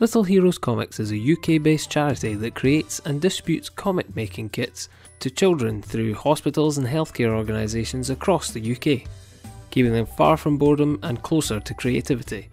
Little Heroes Comics is a UK based charity that creates and distributes comic making kits to children through hospitals and healthcare organisations across the UK, keeping them far from boredom and closer to creativity.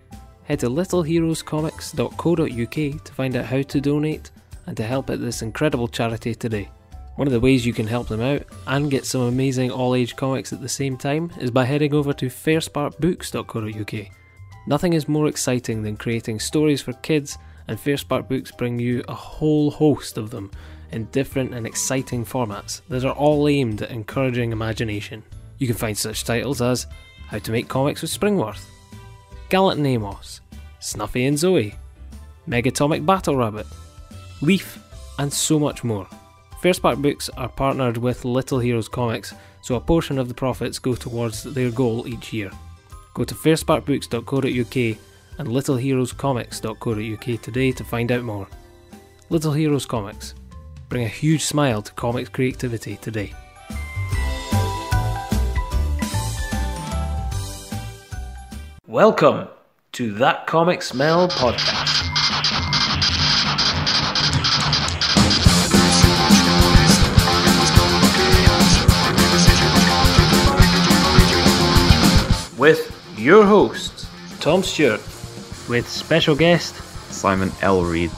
Head to littleheroescomics.co.uk to find out how to donate and to help out this incredible charity today. One of the ways you can help them out and get some amazing all age comics at the same time is by heading over to fairsparkbooks.co.uk. Nothing is more exciting than creating stories for kids, and Fairspark Books bring you a whole host of them in different and exciting formats that are all aimed at encouraging imagination. You can find such titles as How to Make Comics with Springworth, Gallant and Amos, Snuffy and Zoe, Megatomic Battle Rabbit, Leaf, and so much more. Fairspark Books are partnered with Little Heroes Comics, so a portion of the profits go towards their goal each year. Go to fairsparkbooks.co.uk and littleheroescomics.co.uk today to find out more. Little Heroes Comics. Bring a huge smile to comics creativity today. Welcome to That Comic Smell podcast. With your host, Tom Stewart, with special guest Simon L. Reed.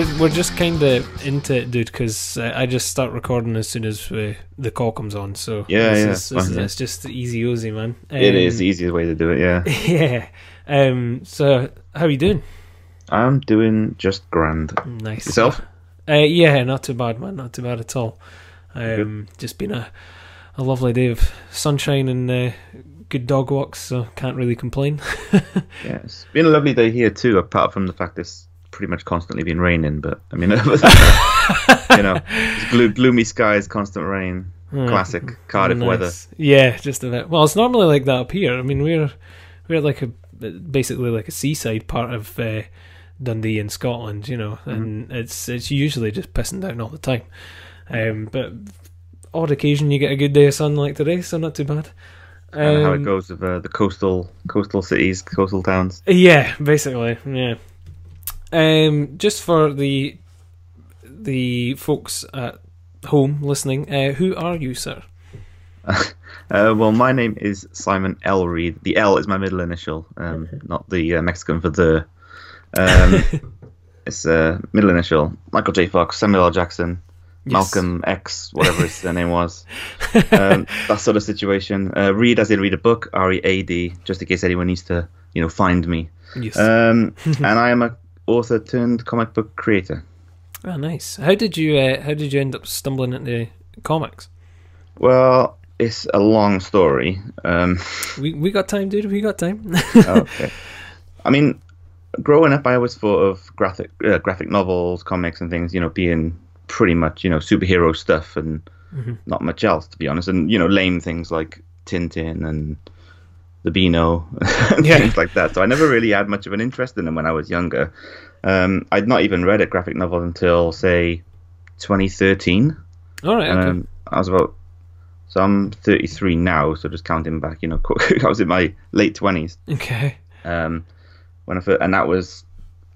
Mean, we're just kind of into it, dude, because uh, I just start recording as soon as uh, the call comes on. So Yeah, this yeah, is, this fine, is- yeah. it's just easy, ozy, man. it Um, is the easiest way to do it, yeah. Yeah. Um. So, how are you doing? I'm doing just grand. Nice. Yourself? Uh, yeah, not too bad, man. Not too bad at all. Um, just been a a lovely day of sunshine and uh, good dog walks, so can't really complain. Yeah, it's been a lovely day here too, apart from the fact it's pretty much constantly been raining, but I mean, other than that, you know, glo- gloomy skies, constant rain, classic Cardiff Nice. weather. Yeah, just a bit. Well, it's normally like that up here. I mean, we're we're like a basically like a seaside part of uh, Dundee in Scotland, you know, Mm-hmm. and it's it's usually just pissing down all the time. Um, but odd occasion you get a good day of sun like today, so not too bad. And how it Um, goes with uh, the coastal coastal cities, coastal towns. Yeah, basically, yeah. Um, just for the the folks at home listening, uh, who are you, sir? Uh, well, my name is Simon L. Reed. The L is my middle initial, um, not the uh, Mexican for the. Um, it's uh, middle initial. Michael J. Fox, Samuel L. Jackson, Yes. Malcolm X, whatever his name was. Um, that sort of situation. Uh, read as in read a book, R E A D, just in case anyone needs to, you know, find me. Yes. Um, and I am a author turned comic book creator. oh, nice. How did you uh, How did you end up stumbling into comics? Well, it's a long story. Um, We we got time, dude. We got time. okay. I mean, growing up, I always thought of graphic uh, graphic novels, comics, and things. You know, being pretty much you know superhero stuff and not much else, to be honest. And you know, lame things like Tintin and the Beano Yeah. things like that. So I never really had much of an interest in them when I was younger. Um, I'd not even read a graphic novel until say 2013. All right. Okay. Um, I was about. So I'm 33 now, so just counting back, you know, I was in my late 20s okay. um, when I first, and that was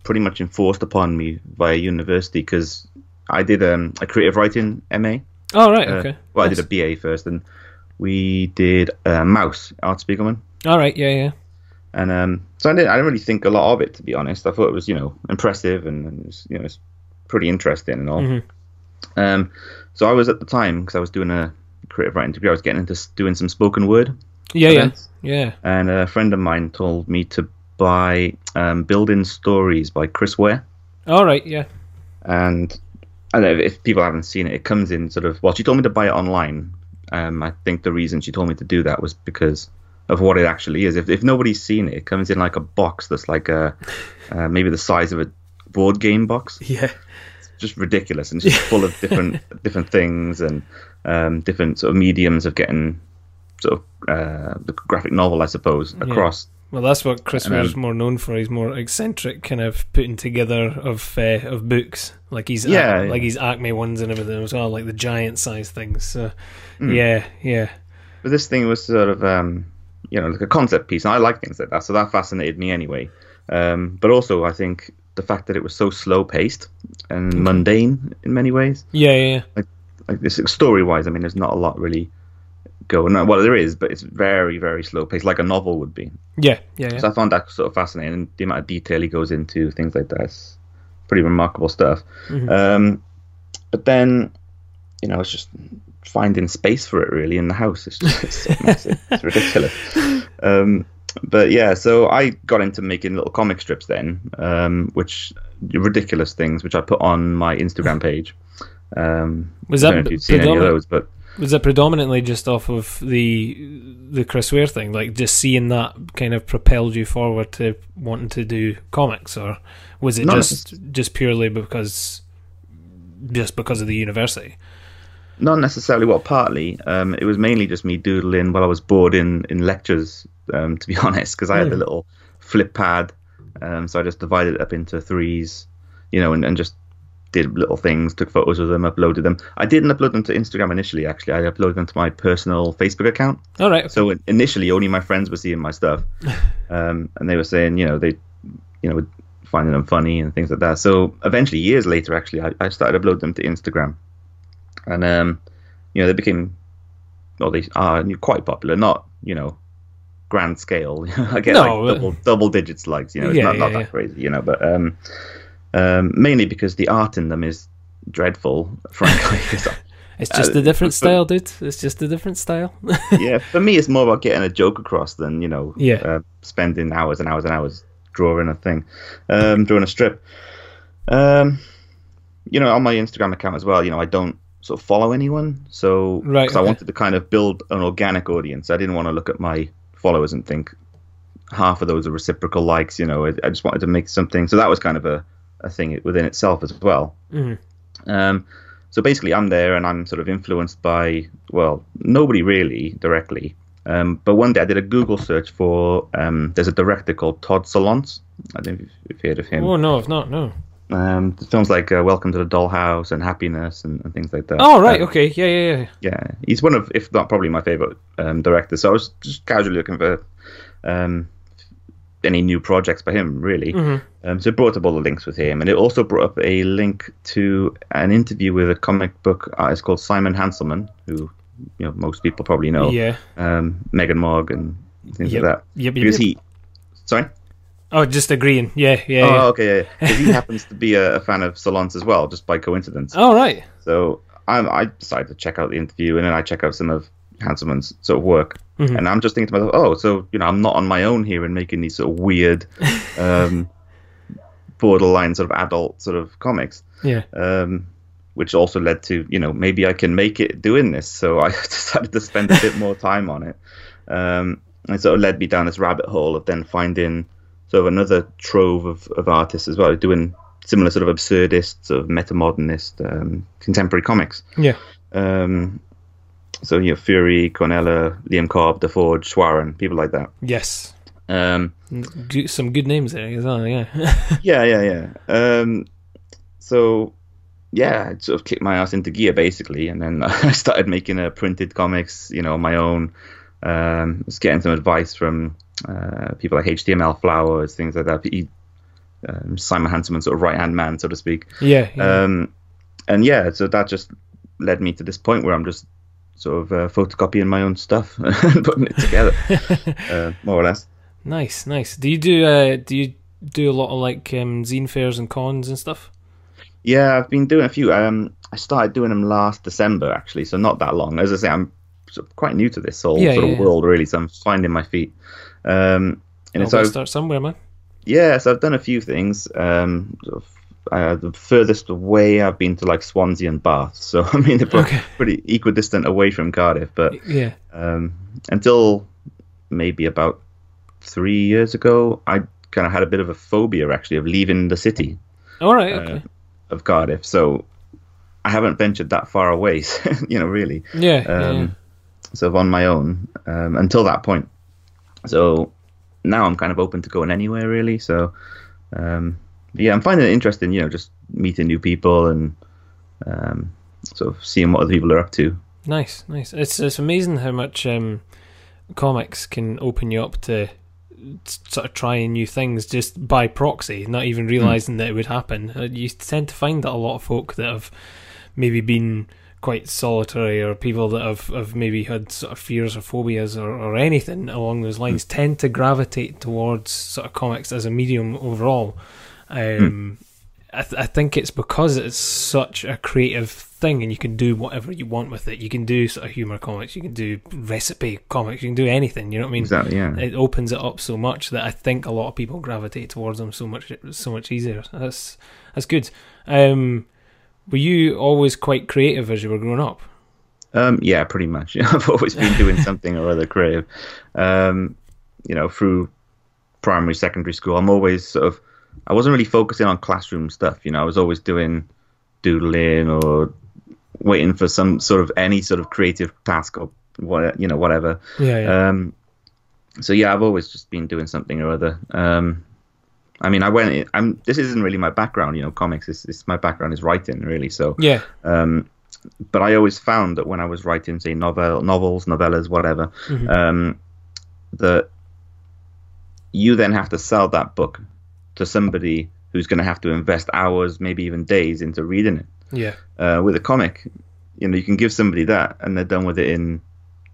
pretty much enforced upon me via university because I did um, a creative writing MA. All right. Uh, Okay. well, I did a BA first, and we did uh, Maus Art Spiegelman, All right. Yeah. Yeah. and um, so I didn't, I didn't really think a lot of it to be honest. I thought it was you know impressive and, and it was, you know it's pretty interesting and all. Mhm. Um, so I was at the time because I was doing a creative writing degree. I was getting into doing some spoken word Yeah. Yeah. Yeah. and a friend of mine told me to buy um, Building Stories by Chris Ware. All right. Yeah. And I don't know if people haven't seen it, it comes in sort of. Well, she told me to buy it online. Um, I think the reason she told me to do that was because of what it actually is. If, if nobody's seen it, it comes in like a box that's like a uh, maybe the size of a board game box. Yeah. Just ridiculous and just full of different different things and um, different sort of mediums of getting sort of uh, the graphic novel, I suppose, across Well, that's what Chris And, um, Ware's more known for. He's more eccentric, kind of putting together of uh, of books, like he's Yeah, like yeah. he's Acme ones and everything as well, like the giant size things. So, Mm. yeah, yeah, But this thing was sort of, um, you know, like a concept piece, and I like things like that, so that fascinated me anyway. Um, but also, I think the fact that it was so slow paced and mundane in many ways, yeah, yeah. yeah. like this story wise, I mean, there's not a lot really going on. Well, there is, but it's very, very slow paced, like a novel would be. Yeah, yeah, yeah. So I found that sort of fascinating, and the amount of detail he goes into things like that is pretty remarkable stuff. Mhm. Um, but then, you know, it's just finding space for it really in the house. It's just it's so massive, it's ridiculous. Um, but yeah, so I got into making little comic strips then, um, which ridiculous things, which I put on my Instagram page. Um, Was I don't that know if you've seen any of those, but Was it predominantly just off of the the Chris Ware thing, like just seeing that kind of propelled you forward to wanting to do comics, or was it just just purely because just because of the university? Not necessarily. Well, partly. Um, it was mainly just me doodling while I was bored in in lectures. Um, to be honest, because I had the Hmm. little flip pad, um, so I just divided it up into threes, you know, and, and just did little things, took photos of them, uploaded them. I didn't upload them to Instagram initially. Actually, I uploaded them to my personal Facebook account. All right, So initially, only my friends were seeing my stuff, um, and they were saying, you know, they, you know, finding them funny and things like that. So eventually, years later, actually, I, I started uploading them to Instagram, and um, you know, they became, well, they are quite popular. Not, you know, grand scale. I get No, like uh, double double digits likes. You know, it's Yeah, not, not yeah, that yeah. crazy. You know, but um, um, mainly because the art in them is dreadful, Frankly, it's just uh, a different but- style, dude. It's just a different style. yeah, for me, it's more about getting a joke across than you know, Yeah. uh, spending hours and hours and hours drawing a thing, um, drawing a strip. Um, you know, on my Instagram account as well, you know, I don't sort of follow anyone, so Right, 'cause I wanted to kind of build an organic audience. I didn't want to look at my followers and think half of those are reciprocal likes. You know, I, I just wanted to make something. So that was kind of a a thing within itself as well. Mhm. Um, so basically, I'm there and I'm sort of influenced by, well, nobody really directly. Um, but one day I did a Google search for, um, there's a director called Todd Solondz. I don't know if you've heard of him. Oh no, if not, no. Um, films like uh, Welcome to the Dollhouse and Happiness and, and things like that. Oh right, Um, okay, yeah, yeah, yeah. yeah, he's one of, if not probably my favorite um, directors. So I was just casually looking for um, any new projects by him, really. Mhm. Um, so it brought up all the links with him, and it also brought up a link to an interview with a comic book artist called Simon Hanselmann, who you know most people probably know, Yeah. um, Megan Mogg and things Yep. like that. Yep, yep, Because he, sorry, Oh, just agreeing. Yeah, yeah. oh yeah. okay, yeah, he happens to be a, a fan of Solondz as well, just by coincidence. Oh right. So I, I decided to check out the interview, and then I check out some of Hanselmann's sort of work, Mhm. and I'm just thinking to myself, oh, so you know, I'm not on my own here in making these sort of weird, um, borderline sort of adult sort of comics, Yeah. um, which also led to you know maybe I can make it doing this. So I decided to spend a bit more time on it, um, and it sort of led me down this rabbit hole of then finding sort of another trove of, of artists as well, doing similar sort of absurdist, sort of metamodernist, um, contemporary comics. Yeah. Um, so you know, Furie, Cornella, Liam Cobb, DeForge, Schrauwen, people like that. Yes. Um, some good names there as well. Yeah. yeah, yeah, yeah. Um, so yeah, I sort of kicked my ass into gear basically, and then I started making a printed comics, you know, on my own. Um, just getting some advice from uh, people like HTML Flowers, things like that. He, um, Simon Hanselman's sort of right hand man, so to speak. yeah. yeah. Um, and yeah, so that just led me to this point where I'm just sort of uh, photocopying my own stuff and putting it together, uh, more or less. nice, nice. Do you do? Uh, do you do a lot of like um, zine fairs and cons and stuff? Yeah, I've been doing a few. Um, I started doing them last December, actually, so not that long. As I say, I'm sort of quite new to this whole Yeah, sort of yeah. world, really, so I'm finding my feet. Um, and I'll so, start somewhere, man. yeah, so I've done a few things. Um, sort of, uh, the furthest away I've been to like Swansea and Bath, so I mean they're Okay. pretty equidistant away from Cardiff. But Yeah. um, until maybe about three years ago, I kind of had a bit of a phobia actually of leaving the city All right. Uh, Okay. of Cardiff. So I haven't ventured that far away, you know, really, yeah. yeah, um, yeah. sort of on my own um, until that point. So now I'm kind of open to going anywhere really. So um, yeah, I'm finding it interesting. You know, just meeting new people and um, sort of seeing what other people are up to. Nice, nice. It's it's amazing how much um, comics can open you up to sort of trying new things just by proxy, not even realizing mm. that it would happen. Uh, you tend to find that a lot of folk that have maybe been quite solitary or people that have, have maybe had sort of fears or phobias or, or anything along those lines mm. tend to gravitate towards sort of comics as a medium overall. Um, mm. I, th- I think it's because it's such a creative thing and you can do whatever you want with it. You can do sort of humor comics, you can do recipe comics, you can do anything. You know what I mean? Exactly. Yeah. It opens it up so much that I think a lot of people gravitate towards them so much so much easier. That's that's good. Um, were you always quite creative as you were growing up? Um, yeah, pretty much. I've always been doing something or other creative. Um, you know, through primary, secondary school, I'm always sort of I wasn't really focusing on classroom stuff. You know, I was always doing doodling or waiting for some sort of any sort of creative task or what you know whatever. Yeah. yeah. Um, so yeah, I've always just been doing something or other. Um, I mean, I went. I'm. This isn't really my background. You know, comics. This, this my background is writing, really. So yeah. Um, but I always found that when I was writing, say, novel, novels, novellas, whatever, mm-hmm. um, that you then have to sell that book to somebody who's going to have to invest hours, maybe even days, into reading it. Yeah. Uh, with a comic, you know, you can give somebody that, and they're done with it in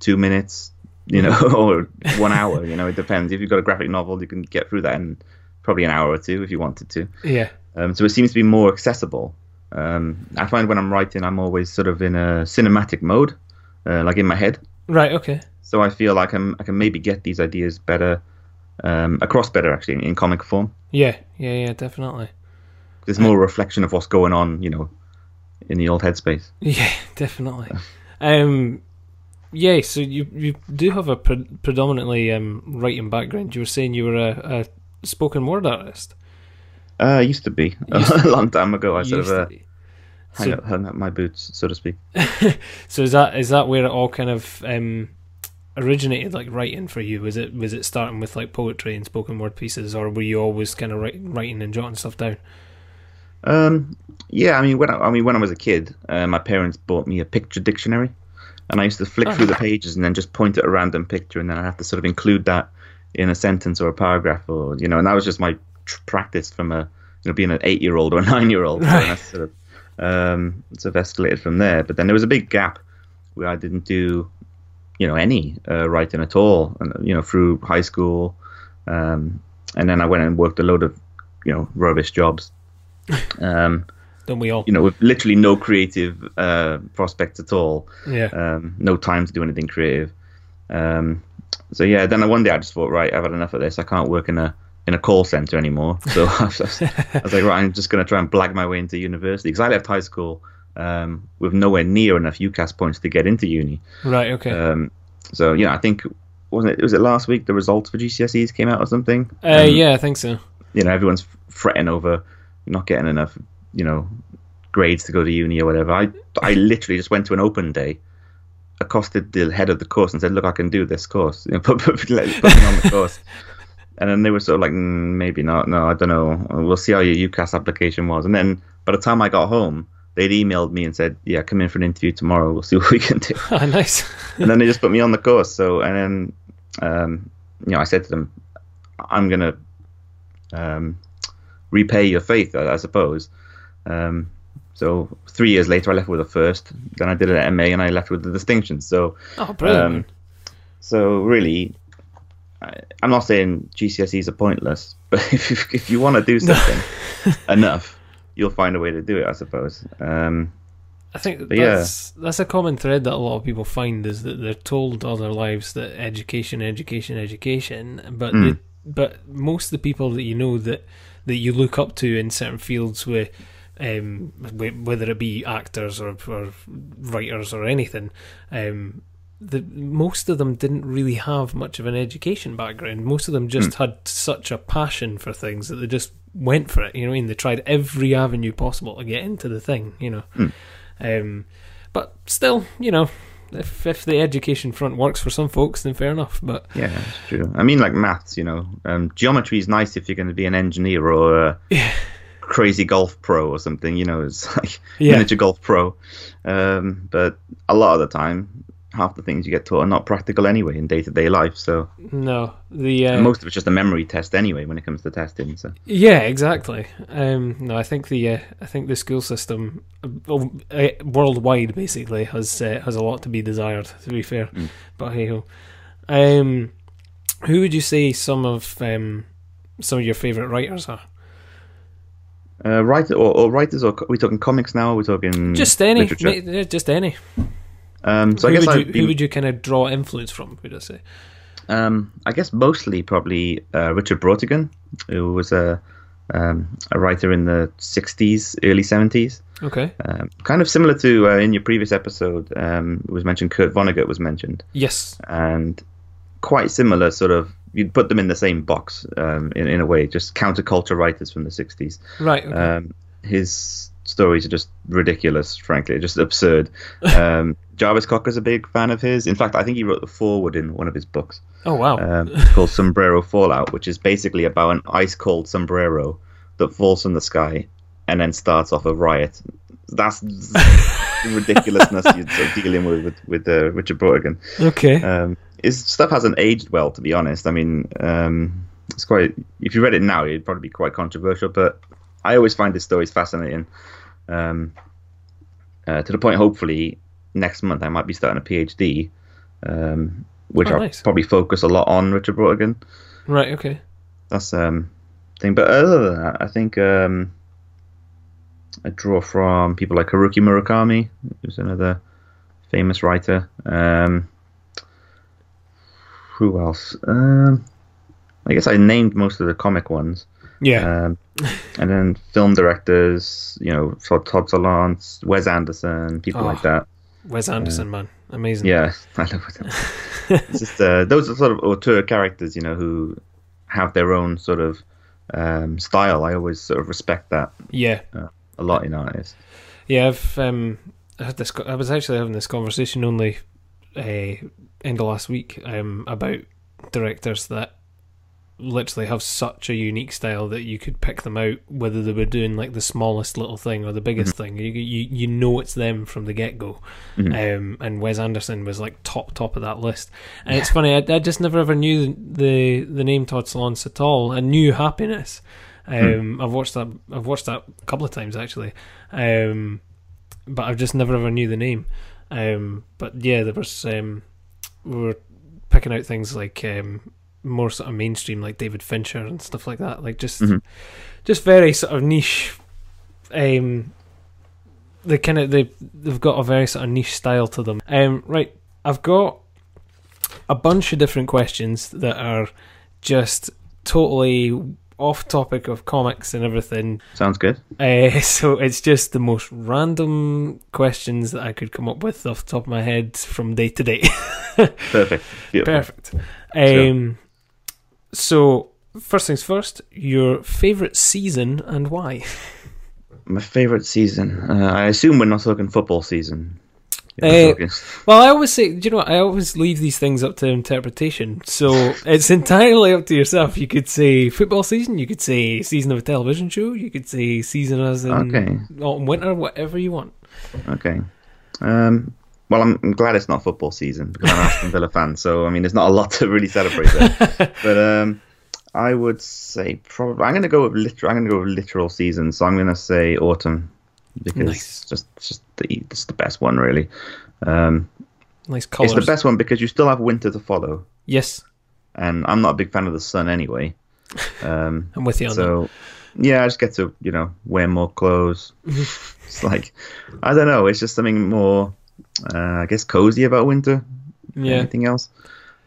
two minutes, you know, or one hour. You know, it depends. If you've got a graphic novel, you can get through that in probably an hour or two if you wanted to. Yeah. Um, so it seems to be more accessible. Um, I find when I'm writing, I'm always sort of in a cinematic mode, uh, like in my head. Right. Okay. So I feel like I'm, I can maybe get these ideas better um, across better actually in, in, comic form. Yeah, yeah, yeah, definitely. There's more um, reflection of what's going on, you know, in the old headspace. Yeah, definitely. um, yeah, so you you do have a pre- predominantly um, writing background. You were saying you were a, a spoken word artist. Uh, I used to be a long time ago. I sort of uh, hung, so, up, hung up my boots, so to speak. so is that is that where it all kind of um, originated like writing for you? Was it was it starting with like poetry and spoken word pieces, or were you always kind of write, writing and jotting stuff down? Um, yeah, I mean when I, I mean when I was a kid, uh, my parents bought me a picture dictionary, and I used to flick oh. through the pages and then just point at a random picture, and then I have to sort of include that in a sentence or a paragraph, or you know, and that was just my tr- practice from a you know being an eight year old or a nine year old. Right. So sort of um, sort of escalated from there. But then there was a big gap where I didn't do you know any uh, writing at all, and you know through high school, um, and then I went and worked a load of you know rubbish jobs. Um, Don't we all? You know, with literally no creative uh, prospects at all. Yeah. Um, no time to do anything creative. Um, so yeah, then one day I just thought, right, I've had enough of this. I can't work in a in a call center anymore. So I, was, I was like, right, I'm just going to try and blag my way into university because I left high school um, with nowhere near enough UCAS points to get into uni. Right. Okay. Um, so yeah, I think wasn't it was it last week the results for GCSEs came out or something? Uh, um, yeah, I think so. You know, everyone's fretting over not getting enough, you know, grades to go to uni or whatever. I I literally just went to an open day, accosted the head of the course and said, "Look, I can do this course. You know, put, put, put, me on the course." And then they were sort of like, mm, "Maybe not. No, I don't know. We'll see how your UCAS application was." And then by the time I got home, they'd emailed me and said, "Yeah, come in for an interview tomorrow. We'll see what we can do." Oh, nice. and then they just put me on the course. So, and then, um, you know, I said to them, "I'm gonna um, repay your faith, I, I suppose." Um, so three years later, I left with a first. Then I did an MA, and I left with the distinction. So, oh, brilliant. Um, so really, I, am not saying GCSEs are pointless, but if if you want to do something enough you'll find a way to do it, I suppose. Um, I think that's yeah. that's a common thread that a lot of people find is that they're told all their lives that education, education, education, but mm. they, but most of the people that you know that that you look up to in certain fields with. Um, whether it be actors or, or writers or anything, um, the most of them didn't really have much of an education background. Most of them just mm. had such a passion for things that they just went for it. You know, I mean, they tried every avenue possible to get into the thing. You know, mm. um, but still, you know, if if the education front works for some folks, then fair enough. But Yeah, that's true. I mean, like maths, you know, um, geometry is nice if you're going to be an engineer or a crazy golf pro or something. You know, it's like Yeah. miniature golf pro. Um, but a lot of the time, half the things you get taught are not practical anyway in day to day life. So no, the uh, most of it's just a memory test anyway when it comes to testing. So Yeah, exactly. Um, no, I think the uh, I think the school system uh, uh, worldwide basically has uh, has a lot to be desired. To be fair, but hey ho. Um, who would you say some of um, some of your favorite writers are? Uh, writer or, or writers, or are we talking comics now? Or are we talking Just any, literature? just any. Um, so I who guess would you, I've who would you kind of draw influence from? Would I say? Um, I guess mostly probably uh, Richard Brautigan, who was a um, a writer in the '60s, early '70s. Okay. Um, kind of similar to uh, in your previous episode, um, it was mentioned Kurt Vonnegut was mentioned, Yes. and quite similar sort of. You'd put them in the same box um, in in a way, just counterculture writers from the '60s. Right. Okay. Um, his stories are just ridiculous, frankly, just absurd. Um, Jarvis Cocker's a big fan of his. In fact, I think he wrote the foreword in one of his books oh wow. um, it's called Sombrero Fallout, which is basically about an ice cold sombrero that falls from the sky and then starts off a riot. That's the ridiculousness you're dealing with with, with uh, Richard Brautigan. okay. Um, his stuff hasn't aged well, to be honest. I mean, um, it's quite. If you read it now, it'd probably be quite controversial, but I always find his stories fascinating. Um, uh, to the point, hopefully, next month I might be starting a PhD, um, which Oh, I'll nice. probably focus a lot on Richard Brautigan. right. Okay. That's um thing. But other than that, I think um, I draw from people like Haruki Murakami, who's another famous writer. Um, who else? Um, I guess I named most of the comic ones. Yeah. Um, and then film directors, you know, Todd, Todd Solondz, Wes Anderson, people Oh. like that. Wes Anderson, man, amazing. Yeah, I love it. it's just uh, those are sort of auteur characters, you know, who have their own sort of um, style. I always sort of respect that Yeah. a lot in artists. Yeah, I've um, I had this. I was actually having this conversation only uh, end of last week um, about directors that literally have such a unique style that you could pick them out whether they were doing like the smallest little thing or the biggest thing. You, you you know it's them from the get go. Um, and Wes Anderson was like top top of that list. And it's funny, I, I just never ever knew the the name Todd Solondz at all. I knew Happiness. Um, I've watched that. I've watched that a couple of times actually, um, but I've just never ever knew the name. Um, but yeah, there was um, we were picking out things like um, more sort of mainstream, like David Fincher and stuff like that. Like just Mhm. just very sort of niche. Um, they kind of they they've got a very sort of niche style to them. Um, right, I've got a bunch of different questions that are just totally off topic of comics and everything. Sounds good. Uh, so it's just the most random questions that I could come up with off the top of my head from day to day. Perfect. Beautiful. Perfect. Um, so first things first, your favorite season and why? My favorite season. Uh, I assume we're not talking football season. Uh, Well, I always say, do you know what? I always leave these things up to interpretation. So it's entirely up to yourself. You could say football season, you could say season of a television show, you could say season as in Okay. autumn, winter, whatever you want. Okay. Um, well, I'm, I'm glad it's not football season because I'm an Aston Villa fan. So I mean, there's not a lot to really celebrate there. but um, I would say probably I'm going to go with literal. I'm going to go with literal season. So I'm going to say autumn because Nice. it's just it's just the it's the best one really. Um, Nice colours. it's the best one because you still have winter to follow, Yes, and I'm not a big fan of the sun anyway. Um, I'm with you on that. so yeah, I just get to you know wear more clothes. it's like I don't know. It's just something more, uh, I guess, cozy about winter. than Yeah, Anything else?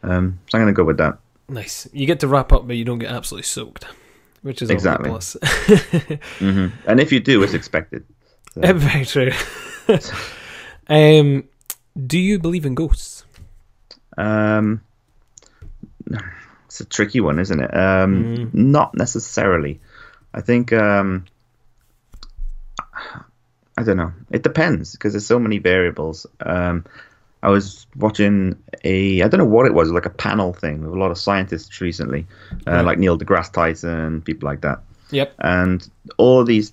Um, so I'm gonna go with that. nice. You get to wrap up, but you don't get absolutely soaked, which is Exactly. plus. hmm And if you do, it's expected. So, Very true. um, do you believe in ghosts? um, it's a tricky one, isn't it? Um, Mm. Not necessarily. I think. Um, I don't know. It depends because there's so many variables. Um, I was watching a I don't know what it was, like a panel thing with a lot of scientists recently, uh, Right. like Neil deGrasse Tyson, people like that, Yep. and all these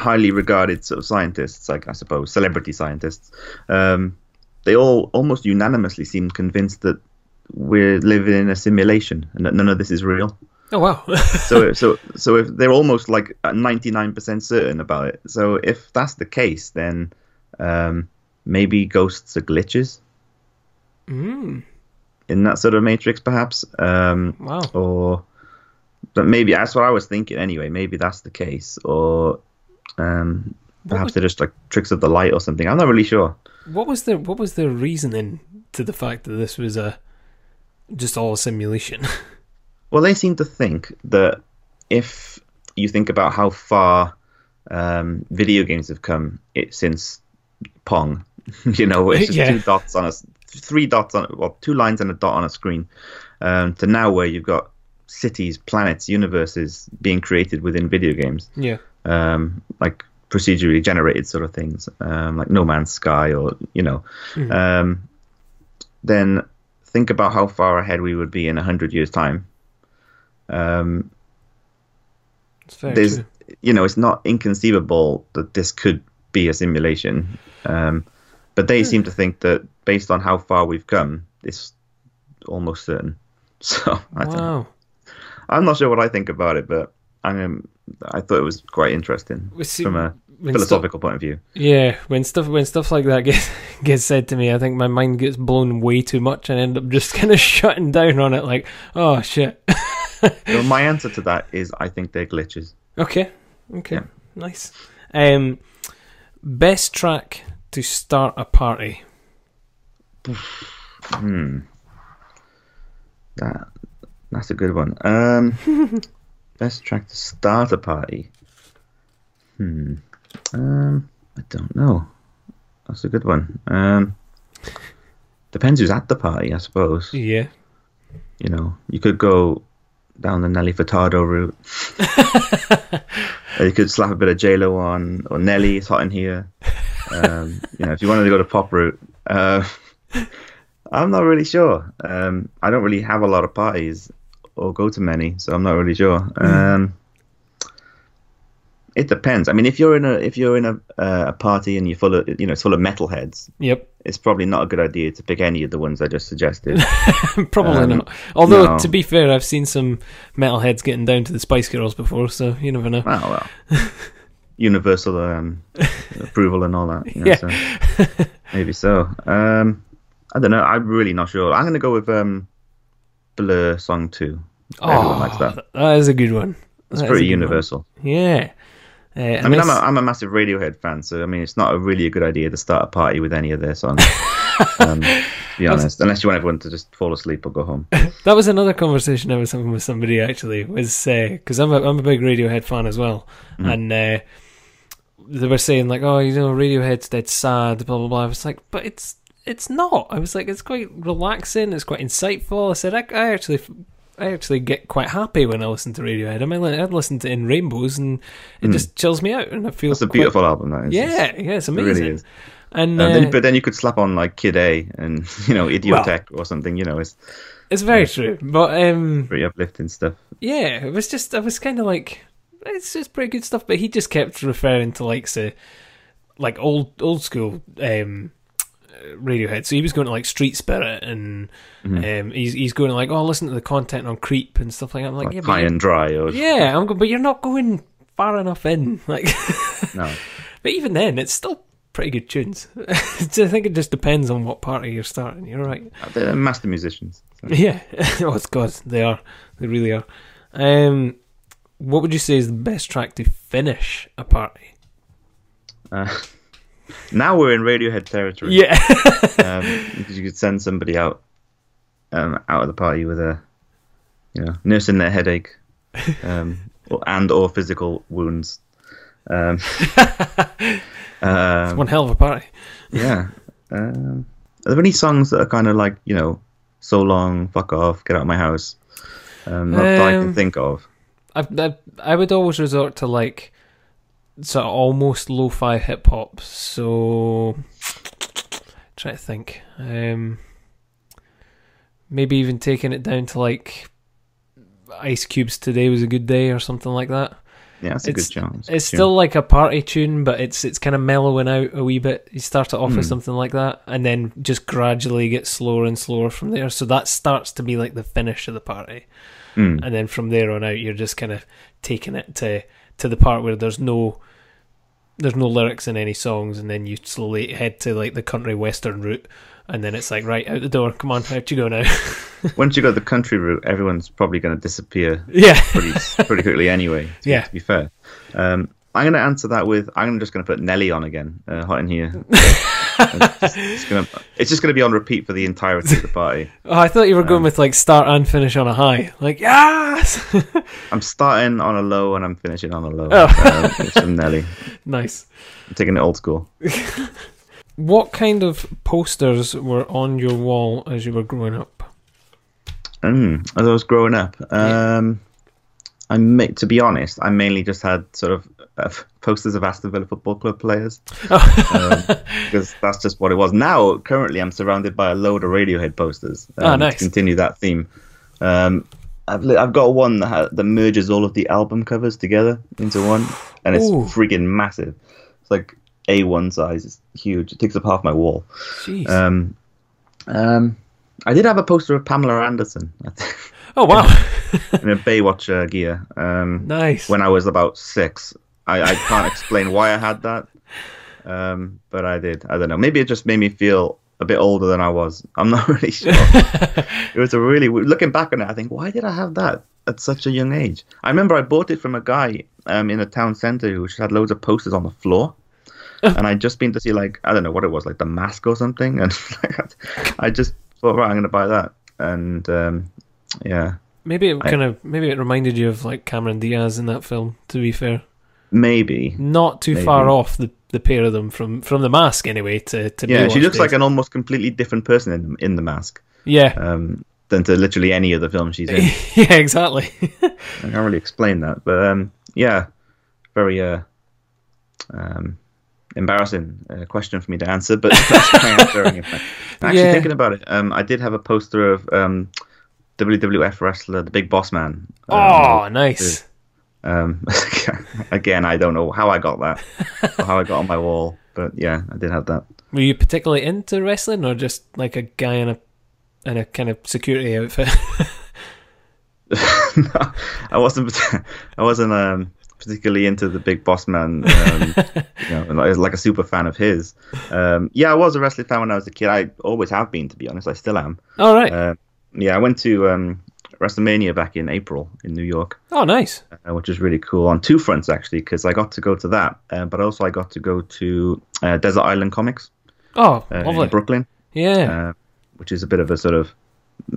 highly regarded sort of scientists, like I suppose celebrity scientists, um, they all almost unanimously seem convinced that we're living in a simulation and that none of this is real. Oh wow. So, so, so if they're almost like ninety nine percent certain about it. So if that's the case, then um, maybe ghosts are glitches mm, in that sort of matrix, perhaps. Um, wow. or but maybe that's what I was thinking anyway. Maybe that's the case, or um, perhaps was- they're just like tricks of the light or something. I'm not really sure. What was the what was the reasoning to the fact that this was a just all a simulation? Well, they seem to think that if you think about how far um, video games have come it, since Pong, you know, it's just Yeah. two dots on a three dots on well, two lines and a dot on a screen, um, to now where you've got cities, planets, universes being created within video games. yeah. Um, like procedurally generated sort of things, um, like No Man's Sky, or you know, Mhm. um, then think about how far ahead we would be in a hundred years' time. Um, It's very there's, true. you know, it's not inconceivable that this could be a simulation, um, but they seem to think that based on how far we've come, it's almost certain. So I don't, Wow. I'm not sure what I think about it, but I mean, I thought it was quite interesting see- from a philosophical point of view. Yeah, when stuff when stuff like that gets gets said to me, I think my mind gets blown way too much and I end up just kind of shutting down on it. Like, oh shit. So my answer to that is I think they're glitches. okay, okay, Yeah. nice. Um, best track to start a party. Hmm. That that's a good one. Um, best track to start a party. Hmm. Um, I don't know. That's a good one. Um, depends who's at the party, I suppose. Yeah. You know, you could go down the Nelly Furtado route. or you could slap a bit of J Lo on, or Nelly. It's hot in here. Um, you know, if you wanted to go to pop route, uh, I'm not really sure. Um, I don't really have a lot of parties or go to many, so I'm not really sure. Um, it depends. I mean, if you're in a if you're in a uh, a party and you're full of you know it's full of metalheads, Yep. it's probably not a good idea to pick any of the ones I just suggested. Probably Um, not. Although no. to be fair, I've seen some metalheads getting down to the Spice Girls before, so you never know. Oh well, universal um, approval and all that. you know, Yeah. so maybe so. Um, I don't know. I'm really not sure. I'm going to go with um, Blur song two. Everyone likes that. That is a good one. It's That pretty good one. universal. Yeah. Uh, I mean, I'm a, I'm a massive Radiohead fan, so I mean, it's not a really a good idea to start a party with any of their songs. um, to be honest, unless you want everyone to just fall asleep or go home. That was another conversation I was having with somebody actually. Was say, because I'm a I'm a big Radiohead fan as well, and uh, they were saying like, oh, you know, Radiohead's dead sad, blah blah blah. I was like, but it's it's not. I was like, it's quite relaxing. It's quite insightful. I said, I, I actually. I actually get quite happy when I listen to Radiohead. I mean, I'd listen to In Rainbows, and it just chills me out, and I feel It's a quite- beautiful album, that is. Yeah, yeah, it's It amazing. really is. And Uh, uh, then, but then you could slap on like Kid A and you know Idioteque or something. You know, it's it's very true. But um, pretty uplifting stuff. Yeah, it was just I was kind of like it's just pretty good stuff, but he just kept referring to like say like old old school um Radiohead. So he was going to like Street Spirit and Mm-hmm. um he's he's going to like oh listen to the content on Creep and stuff like that. I'm like, Like yeah, high and dry. Or yeah, I'm going, but you're not going far enough in. Like, no. but even then, it's still pretty good tunes. so I think it just depends on what party you're starting. You're right. They're master musicians. so. Yeah. oh, it's God. They are. They really are. Um, what would you say is the best track to finish a party? Uh, now we're in Radiohead territory. Yeah. um, because you could send somebody out um, out of the party with a you know nursing their headache um, or, and or physical wounds. Um, um, One hell of a party. yeah. Um, are there any songs that are kind of like you know, so long, fuck off, get out of my house? Um, not that I can Um, think of. I, I I would always resort to like sort of almost lo-fi hip hop. So try to think. Um, maybe even taking it down to like Ice Cube's "Today Was a Good Day" or something like that. Yeah, that's a It's- good chance. It's still like a party tune, but it's it's kind of mellowing out a wee bit. You start it off with Hmm. something like that, and then just gradually get slower and slower from there. So that starts to be like the finish of the party, Mm. and then from there on out, you're just kind of taking it to to the part where there's no there's no lyrics in any songs, and then you slowly head to like the country western route, and then it's like right out the door. Come on, out you go now. Once you go the country route, everyone's probably going to disappear yeah, pretty pretty quickly anyway. To, Yeah. To be fair, um, I'm going to answer that with I'm just going to put Nelly on again, uh, hot in here. it's, just, it's gonna, it's just going to be on repeat for the entirety of the party. oh, I thought you were Um, going with like start and finish on a high. Like yes, I'm starting on a low and I'm finishing on a low. Oh. Um, Nelly. nice. I'm taking it old school. What kind of posters were on your wall as you were growing up? Mm, as I was growing up, um, I ma- to be honest, I mainly just had sort of uh, posters of Aston Villa Football Club players um, because that's just what it was. Now, currently, I'm surrounded by a load of Radiohead posters. Um, Ah, nice. To continue that theme, um, I've li- I've got one that ha- that merges all of the album covers together into one, and it's Ooh. freaking massive. It's like A1 size. It's huge. It takes up half my wall. Jeez. Um, um, I did have a poster of Pamela Anderson. I think oh wow. in a Baywatch uh, gear um, nice. when I was about six. I, I can't explain why I had that, um, but I did. I don't know. Maybe it just made me feel a bit older than I was. I'm not really sure. it was a really looking back on it. I think why did I have that at such a young age? I remember I bought it from a guy um, in a town centre who had loads of posters on the floor. and I'd just been to see like I don't know what it was like the mask or something, and I just thought right I'm going to buy that, and um, yeah, maybe it kind of maybe it reminded you of like Cameron Diaz in that film. To be fair, maybe not too Maybe. far off the the pair of them from from the mask anyway. To to Yeah, she looks like an almost completely different person in in the mask yeah um, than to literally any other film she's in. yeah exactly. I can't really explain that, but um, yeah, very uh, um, embarrassing uh, question for me to answer, but that's my answer anyway. Actually, Yeah. thinking about it, um, I did have a poster of um, WWF wrestler, the Big Boss Man. Um, oh, nice. Um, again, I don't know how I got that, or how I got on my wall, but yeah, I did have that. Were you particularly into wrestling, or just like a guy in a in a kind of security outfit? no, I wasn't. I wasn't um, particularly into the Big Boss Man. Um, you know, like, like a super fan of his. Um, yeah, I was a wrestling fan when I was a kid. I always have been, to be honest. I still am. All right. Uh, yeah, I went to um, WrestleMania back in April in New York, oh, nice. uh, which is really cool on two fronts actually, because I got to go to that, uh, but also I got to go to uh, Desert Island Comics Oh, uh, lovely. in Brooklyn. yeah. uh, which is a bit of a sort of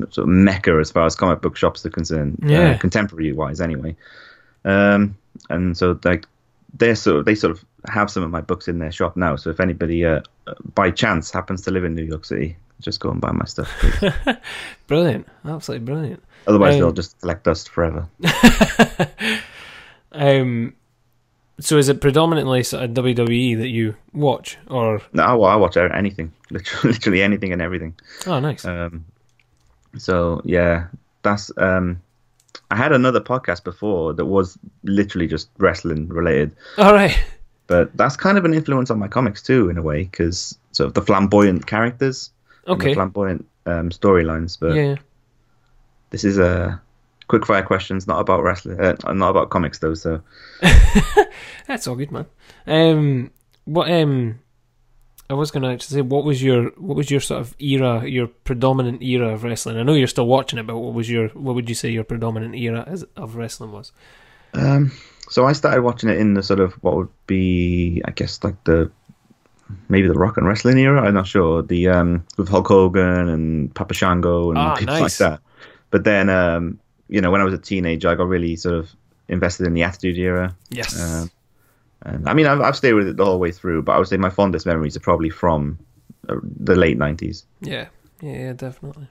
sort of mecca as far as comic book shops are concerned, Yeah. uh, contemporary wise, anyway. Um, and so like they sort of, they sort of have some of my books in their shop now. So if anybody uh, by chance happens to live in New York City, just go and buy my stuff. brilliant. Absolutely brilliant. Otherwise, Um, they'll just collect dust forever. Um, so is it predominantly sort of WWE that you watch, or No, I, watch anything, literally, literally anything and everything. oh, nice. Um, so yeah, that's. Um, I had another podcast before that was literally just wrestling related. All right. but that's kind of an influence on my comics too in a way because sort of the flamboyant characters Okay. flamboyant um, storylines but Yeah. This is a quick fire questions not about wrestling uh, not about comics though so That's all good, man. Um, what um, I was going to actually say, what was your what was your sort of era, your predominant era of wrestling? I know you're still watching it, but what was your what would you say your predominant era as, of wrestling was? um so i started watching it in the sort of what would be i guess like the maybe the rock and wrestling era i'm not sure the um with hulk hogan and papa shango and Ah, people nice. like that but then um you know when i was a teenager i got really sort of invested in the attitude era Yes. Um, and I mean, I've, I've stayed with it the whole way through, but I would say my fondest memories are probably from uh, the late '90s. yeah. Yeah. Yeah. Definitely.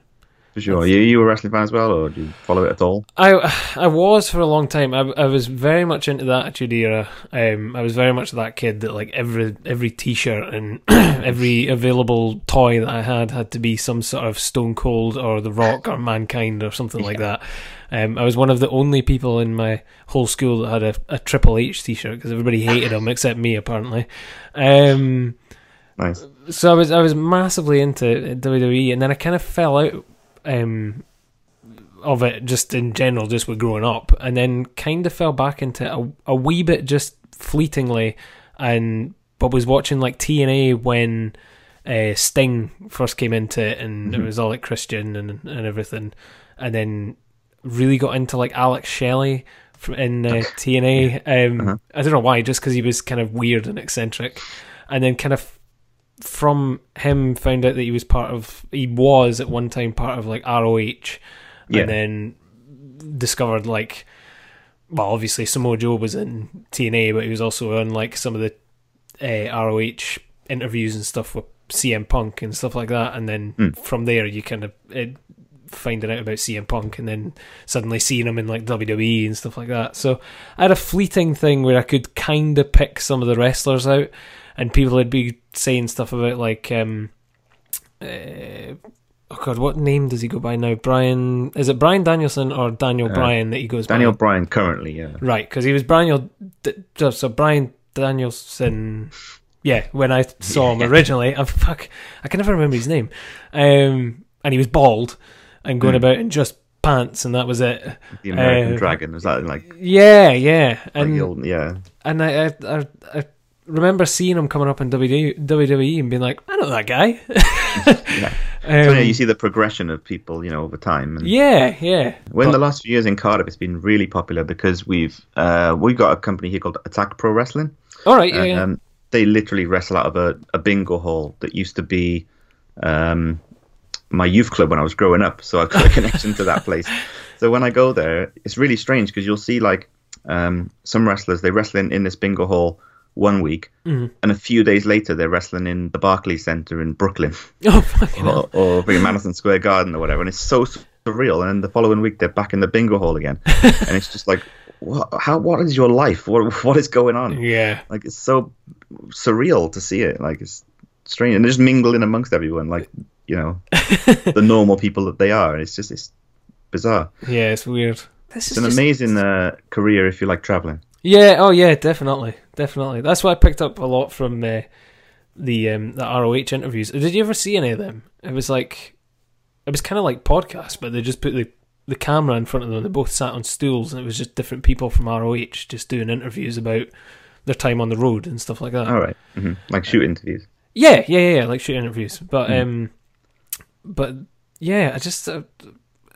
For sure. You you a wrestling fan as well, or do you follow it at all? I I was for a long time. I, I was very much into the Attitude Era. Um, I was very much that kid that like every every T-shirt and every available toy that I had had to be some sort of Stone Cold or The Rock or Mankind or something like that. Um, I was one of the only people in my whole school that had a, a Triple H T-shirt because everybody hated him except me apparently. Um, Nice. so I was I was massively into WWE, and then I kind of fell out um, of it just in general, just with growing up, and then kind of fell back into a, a wee bit just fleetingly, and but was watching like TNA when uh, Sting first came into it, and it was all like Christian and and everything, and then really got into like Alex Shelley in uh, TNA. Um, Uh-huh. I don't know why, just because he was kind of weird and eccentric, and then kind of from him found out that he was part of he was at one time part of like ROH Yeah. and then discovered like well obviously Samoa Joe was in TNA but he was also on like some of the uh, ROH interviews and stuff with CM Punk and stuff like that and then Mm. from there you kind of uh, finding out about CM Punk and then suddenly seeing him in like WWE and stuff like that so I had a fleeting thing where I could kind of pick some of the wrestlers out and people would be saying stuff about like um uh, oh god what name does he go by now brian is it bryan danielson or daniel Uh, bryan that he goes Daniel by Bryan currently, yeah. right because he was brian so bryan danielson yeah when i saw him originally i fuck i can never remember his name um and he was bald and going Hmm. about in just pants and that was it The American Uh, Dragon. Was that like, yeah yeah and the old, yeah. and I, I, I, I remember seeing him coming up in WWE, and being like, I know that guy. Yeah. Um, So yeah, you see the progression of people, you know, over time. And yeah, yeah. Well, in But- the last few years in Cardiff, it's been really popular because we've uh, we've got a company here called Attack Pro Wrestling. All right, yeah, yeah. Um, they literally wrestle out of a, a bingo hall that used to be um, my youth club when I was growing up. So I've got a connection to that place. So when I go there, it's really strange because you'll see like um, some wrestlers they wrestle in, in this bingo hall one week, Mhm. and a few days later they're wrestling in the Barclays Center in Brooklyn Oh, or, or in Madison Square Garden or whatever, and it's so surreal. And then the following week they're back in the bingo hall again, and it's just like, what? How? What is your life? What? What is going on? Yeah, Like it's so surreal to see it. Like it's strange, and they just mingle in amongst everyone, like you know, the normal people that they are. It's just it's bizarre. yeah, it's weird. This It's is an just- amazing uh, career if you like traveling. Yeah, oh yeah, definitely, definitely. That's what I picked up a lot from uh, the um, the ROH interviews. Did you ever see any of them? It was like, it was kind of like podcasts, but they just put the the camera in front of them. They both sat on stools, and it was just different people from ROH just doing interviews about their time on the road and stuff like that. All right. hmm like shoot interviews. Yeah, yeah, yeah, yeah, like shoot interviews. But Mm. um, but yeah, I just uh,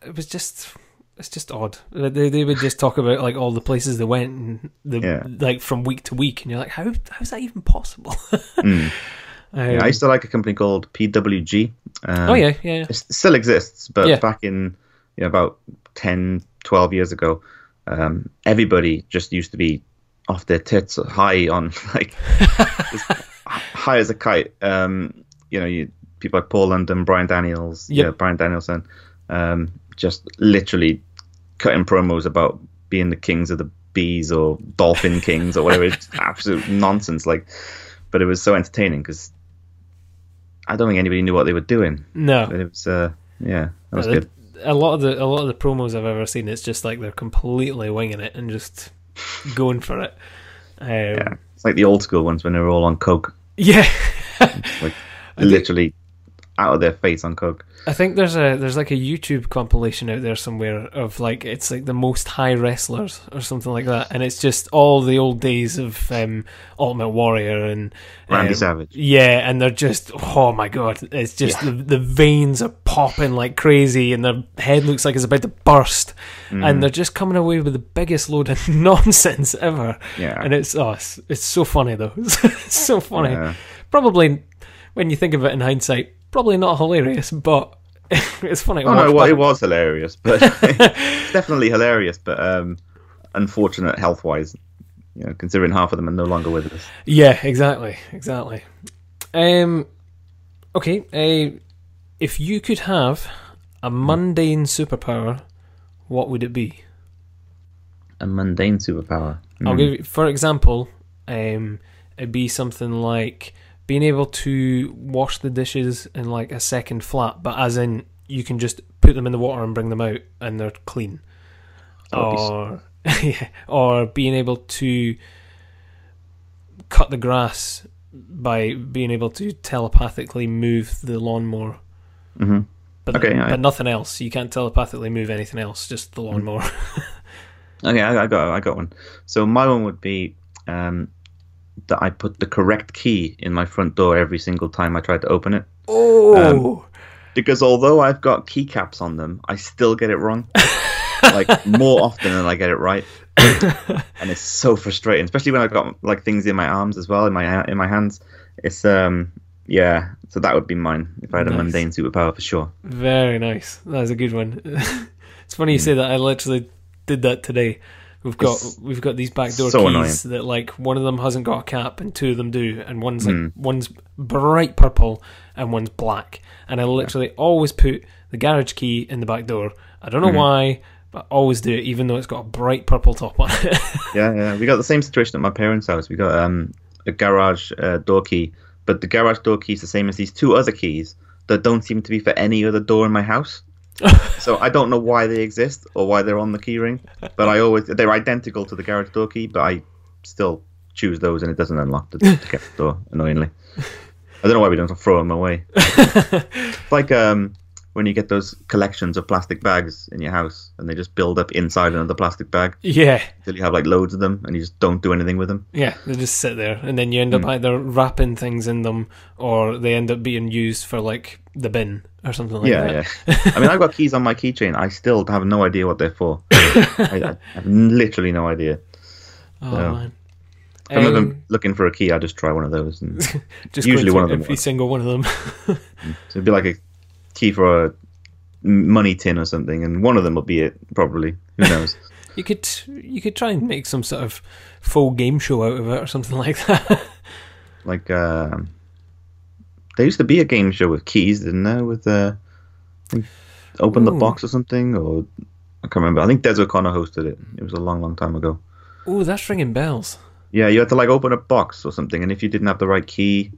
it was just it's just odd. They they would just talk about like all the places they went and the Yeah. like from week to week, and you're like, how how's that even possible? Mm. Um, Yeah, I used to like a company called PWG. Um, oh yeah, yeah, it still exists, but Yeah. back in you know, about 10, 12 years ago, um, everybody just used to be off their tits, high on like as high as a kite. Um, you know, you people like Paul London, Brian Daniels, yeah, Bryan Danielson, um, just literally cutting promos about being the kings of the bees or dolphin kings or whatever. It's absolute nonsense. Like, but it was so entertaining because I don't think anybody knew what they were doing. No, But it was, uh, yeah, that was good. a lot of the a lot of the promos I've ever seen, it's just like they're completely winging it and just going for it. Um, Yeah, it's like the old school ones when they were all on coke, yeah. like literally out of their face on coke. I think there's a there's like a YouTube compilation out there somewhere of like it's like the most high wrestlers or something like that, and it's just all the old days of um, Ultimate Warrior and Randy um, Savage. Yeah, and they're just oh my god, it's just the the veins are popping like crazy, and their head looks like it's about to burst, Mm-hmm. and they're just coming away with the biggest load of nonsense ever. Yeah. and it's oh, it's, it's so funny though, it's so funny. Yeah. Probably when you think of it in hindsight, probably not hilarious, but it's funny. Oh no, well, it was hilarious, but it's definitely hilarious, but um, unfortunate health wise. You know, considering half of them are no longer with us. Yeah, exactly, exactly. Um, okay, uh, if you could have a mundane superpower, what would it be? A mundane superpower. I'll Hmm. give you, for example, um, it'd be something like being able to wash the dishes in like a second flat, but as in you can just put them in the water and bring them out and they're clean. Would be Or yeah, or being able to cut the grass by being able to telepathically move the lawnmower. Mhm. But, Okay, I- but nothing else. You can't telepathically move anything else, just the lawnmower. Okay, I, I got I got one. So my one would be um, that I put the correct key in my front door every single time I tried to open it. oh! Because although I've got keycaps on them, I still get it wrong. like more often than I get it right, and it's so frustrating. Especially when I've got like things in my arms as well, in my in my hands. It's um yeah. So that would be mine if I had a Nice. mundane superpower for sure. Very nice. That was a good one. it's funny you say that. I literally did that today. We've got It's we've got these backdoor so keys that like one of them hasn't got a cap and two of them do, and one's like Mm. one's bright purple and one's black. And I literally always put the garage key in the back door. I don't know Mhm. why, but I always do it, even though it's got a bright purple top on it. Yeah, yeah. We got the same situation at my parents' house. We got um, a garage uh, door key, but the garage door key is the same as these two other keys that don't seem to be for any other door in my house. so I don't know why they exist or why they're on the keyring, but I always they're identical to the garage door key, but I still choose those and it doesn't unlock the, to get the door. Annoyingly, I don't know why we don't throw them away. Like um, when you get those collections of plastic bags in your house and they just build up inside another plastic bag yeah, until you have like loads of them and you just don't do anything with them. yeah. They just sit there, and then you end up Hmm. either wrapping things in them, or they end up being used for like the bin or something like yeah, that. yeah. I mean, I've got keys on my keychain. I still have no idea what they're for. I, I have literally no idea. Oh Yeah. man. If I'm ever Um, looking for a key, I just try one of those. And just usually one of them Every works. single one of them. it'd be like a key for a money tin or something, and one of them will be it. Probably. Who knows? you could you could try and make some sort of full game show out of it or something like that. like um, there used to be a game show with keys, didn't there? With uh, open the box or something, or I can't remember. I think Des O'Connor hosted it. It was a long, long time ago. oh, that's ringing bells. Yeah, you had to like open a box or something, and if you didn't have the right key,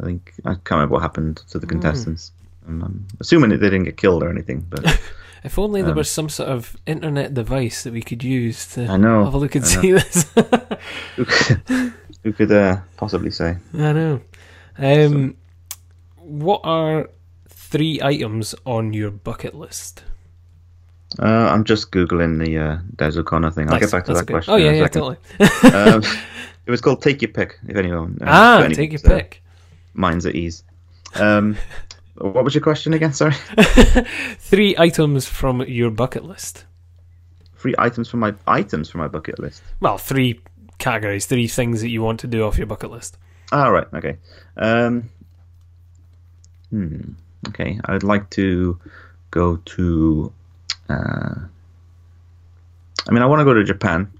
I think I can't remember what happened to the Hmm. contestants. And I'm assuming that they didn't get killed or anything, but If only there Um, was some sort of internet device that we could use to I know, have a look and see this. who could, who could uh, possibly say? I know. Um, what are three items on your bucket list? Uh, I'm just googling the uh, Des O'Connor thing. I'll get back to that good. question. Oh yeah, yeah, totally. um, it was called Take Your Pick. If anyone, uh, ah, if anyone take your uh, pick. Mine's at ease. Um, what was your question again? Sorry. Three items from your bucket list. Three items from my items from my bucket list. Well, three categories, three things that you want to do off your bucket list. Ah, right. Okay. Um, hmm. Okay. I'd like to go to. Uh, I mean, I want to go to Japan.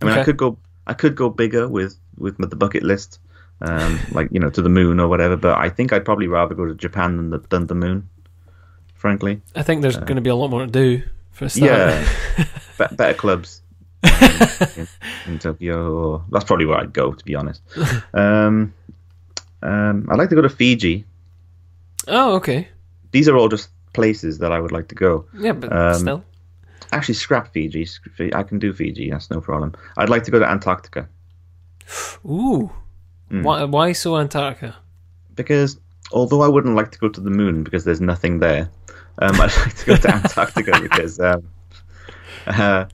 I mean, I could go. I could go bigger with with the bucket list, um, like you know, to the moon or whatever. But I think I'd probably rather go to Japan than the than the moon. Frankly, I think there's going to be a lot more to do for a start. Uh, yeah, Be- better clubs in, in Tokyo. Or, that's probably where I'd go, to be honest. Um, um, I'd like to go to Fiji. oh, okay. These are all just places that I would like to go. Yeah, but Um, still. Actually, scrap Fiji. I can do Fiji. That's no problem. I'd like to go to Antarctica Ooh. Mm. Why, why so Antarctica? because although I wouldn't like to go to the moon because there's nothing there, um, I'd like to go to Antarctica because um, uh,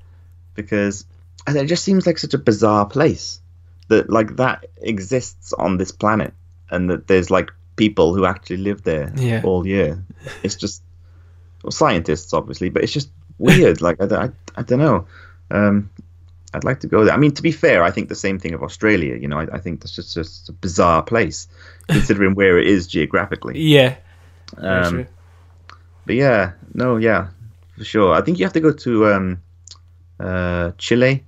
because it just seems like such a bizarre place that like that exists on this planet and that there's like people who actually live there Yeah. all year. It's just well, scientists obviously, but it's just weird. like I, don't- I, I don't know. Um, I'd like to go there. I mean, to be fair, I think the same thing of Australia. You know, I, I think that's just, just a bizarre place considering where it is geographically. Yeah. Um, but yeah, no, yeah, for sure. I think you have to go to um, uh, Chile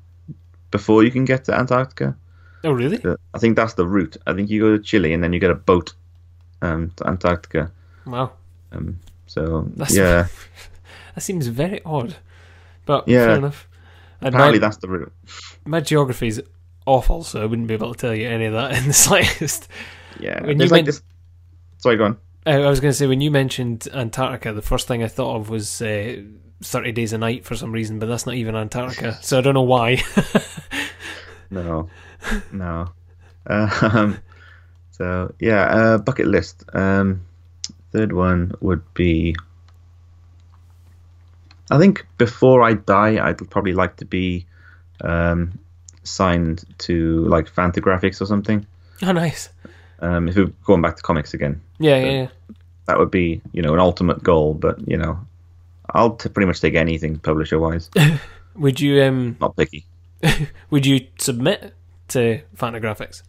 before you can get to Antarctica. Oh, really? I think that's the route. I think you go to Chile and then you get a boat um, to Antarctica. Wow. Um, So That's- yeah, That seems very odd, but Yeah. fair enough. And apparently my, that's the route. my geography is awful, so I wouldn't be able to tell you any of that in the slightest. Yeah, When you there's like this. Sorry, go on. I was going to say when you mentioned Antarctica, the first thing I thought of was uh, Thirty Days of Night for some reason, but that's not even Antarctica, so I don't know why. No, no. Um, so yeah, uh, bucket list. Um, third one would be. I think before I die, I'd probably like to be um, signed to like Fantagraphics or something. oh, nice. Um, if we're going back to comics again, Yeah, yeah, yeah. that would be you know an ultimate goal. But you know, I'll t- pretty much take anything publisher wise. Would you um Not picky. would you submit to Fantagraphics?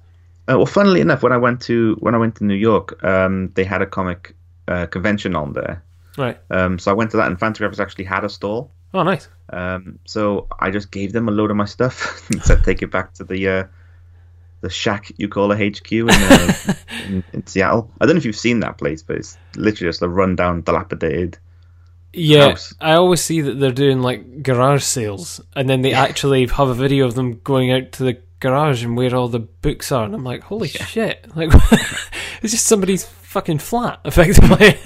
Uh, well, funnily enough, when I went to when I went to New York, um, they had a comic uh, convention on there. Right. Um, so I went to that, and Fantagraphics actually had a stall. Oh, nice. Um, so I just gave them a load of my stuff and said, "Take it back to the uh, the shack you call a HQ in, uh, in, in Seattle." I don't know if you've seen that place, but it's literally just a rundown, dilapidated. Yeah, House. I always see that they're doing like garage sales, and then they actually have a video of them going out to the garage and where all the books are, and I'm like, holy shit! Like, it's just somebody's fucking flat, effectively.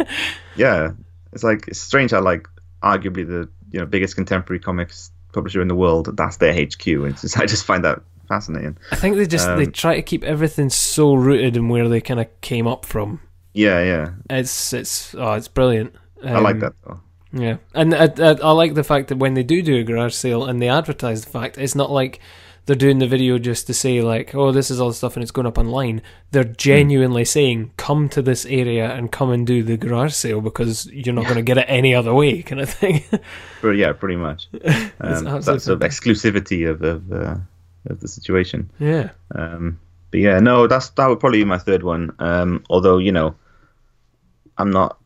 Yeah, it's like it's strange how like arguably the you know biggest contemporary comics publisher in the world that's their HQ, and just, I just find that fascinating. I think they just they Um, try to keep everything so rooted in where they kind of came up from. Yeah, yeah, It's it's oh, it's brilliant. I like Um, that though. Yeah, and I, I, I like the fact that when they do do a garage sale and they advertise the fact, it's not like they're doing the video just to say like, "Oh, this is all the stuff and it's going up online." They're genuinely saying, "Come to this area and come and do the garage sale because you're not going to get it any other way," kind of thing. But yeah, pretty much. Um, that sort of exclusivity of of, uh, of the situation. yeah, Um, but yeah, no, that's that would probably be my third one. Um, although you know, I'm not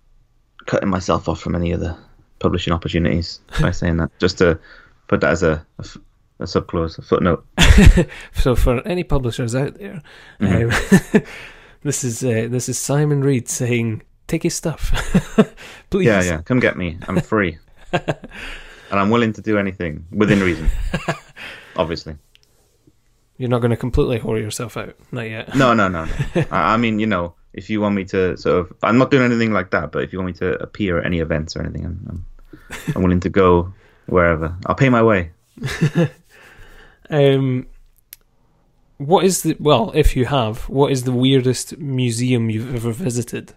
cutting myself off from any other publishing opportunities by saying that. Just to put that as a a, a subclause, a footnote. so for any publishers out there, um, this is uh, this is Simon Reed saying, "Take his stuff, please." Yeah, yeah, come get me. I'm free, and I'm willing to do anything within reason. Obviously, You're not going to completely whore yourself out, not yet. no, no, no, no. I, I mean, you know, if you want me to sort of, I'm not doing anything like that. But if you want me to appear at any events or anything, I'm, I'm, I'm willing to go wherever. I'll pay my way. Um, what is the well, if you have, what is the weirdest museum you've ever visited?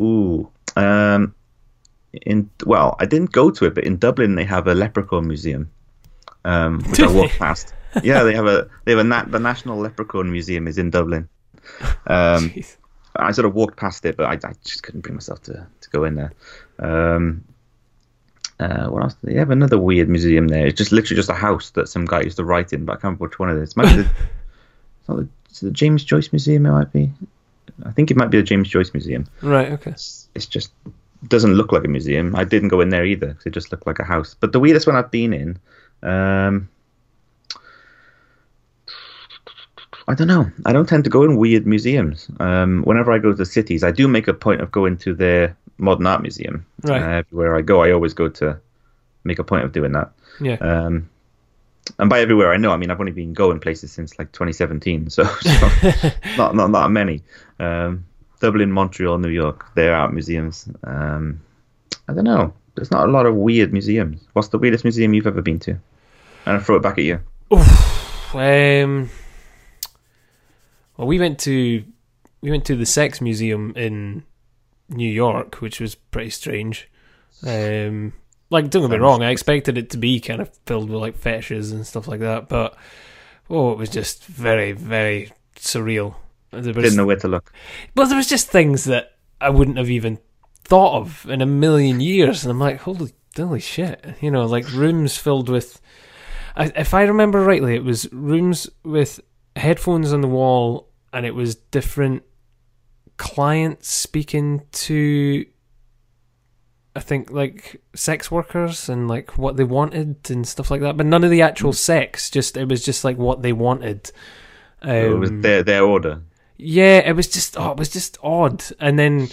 Ooh. Um, in well, I didn't go to it, but in Dublin they have a leprechaun museum, um, which I walked past. Yeah, they have a they have a nat- the National Leprechaun Museum is in Dublin. Um, Jeez. I sort of walked past it, but I, I just couldn't bring myself to, to go in there. Um, uh, what else? They have another weird museum there. It's just literally just a house that some guy used to write in, but I can't remember which one it is. It might be the, it's not the, it's the James Joyce Museum. It might be. I think it might be the James Joyce Museum. Right. Okay. It's, it's just doesn't look like a museum. I didn't go in there either because it just looked like a house. But the weirdest one I've been in, um, I don't know. I don't tend to go in weird museums. Um, whenever I go to cities, I do make a point of going to their modern art museum. Right. Uh, everywhere I go, I always go to make a point of doing that. Yeah. Um, and by everywhere I know, I mean I've only been going places since like 2017, so, so not not that many. Um, Dublin, Montreal, New York, they're art museums. Um, I don't know. There's not a lot of weird museums. What's the weirdest museum you've ever been to? And I'll throw it back at you. Um. Well, we went to we went to the Sex Museum in New York, which was pretty strange. Um, like, don't get me wrong, I expected it to be kind of filled with like fetishes and stuff like that, but oh, it was just very, very surreal. There was, Didn't know where to look. well, there was just things that I wouldn't have even thought of in a million years, and I'm like, holy, holy shit! You know, like rooms filled with. I, if I remember rightly, it was rooms with headphones on the wall, and it was different clients speaking to. I think like sex workers and like what they wanted and stuff like that, but none of the actual sex. Just it was just like what they wanted. Um, it was their their order. yeah, it was just oh, it was just odd. And then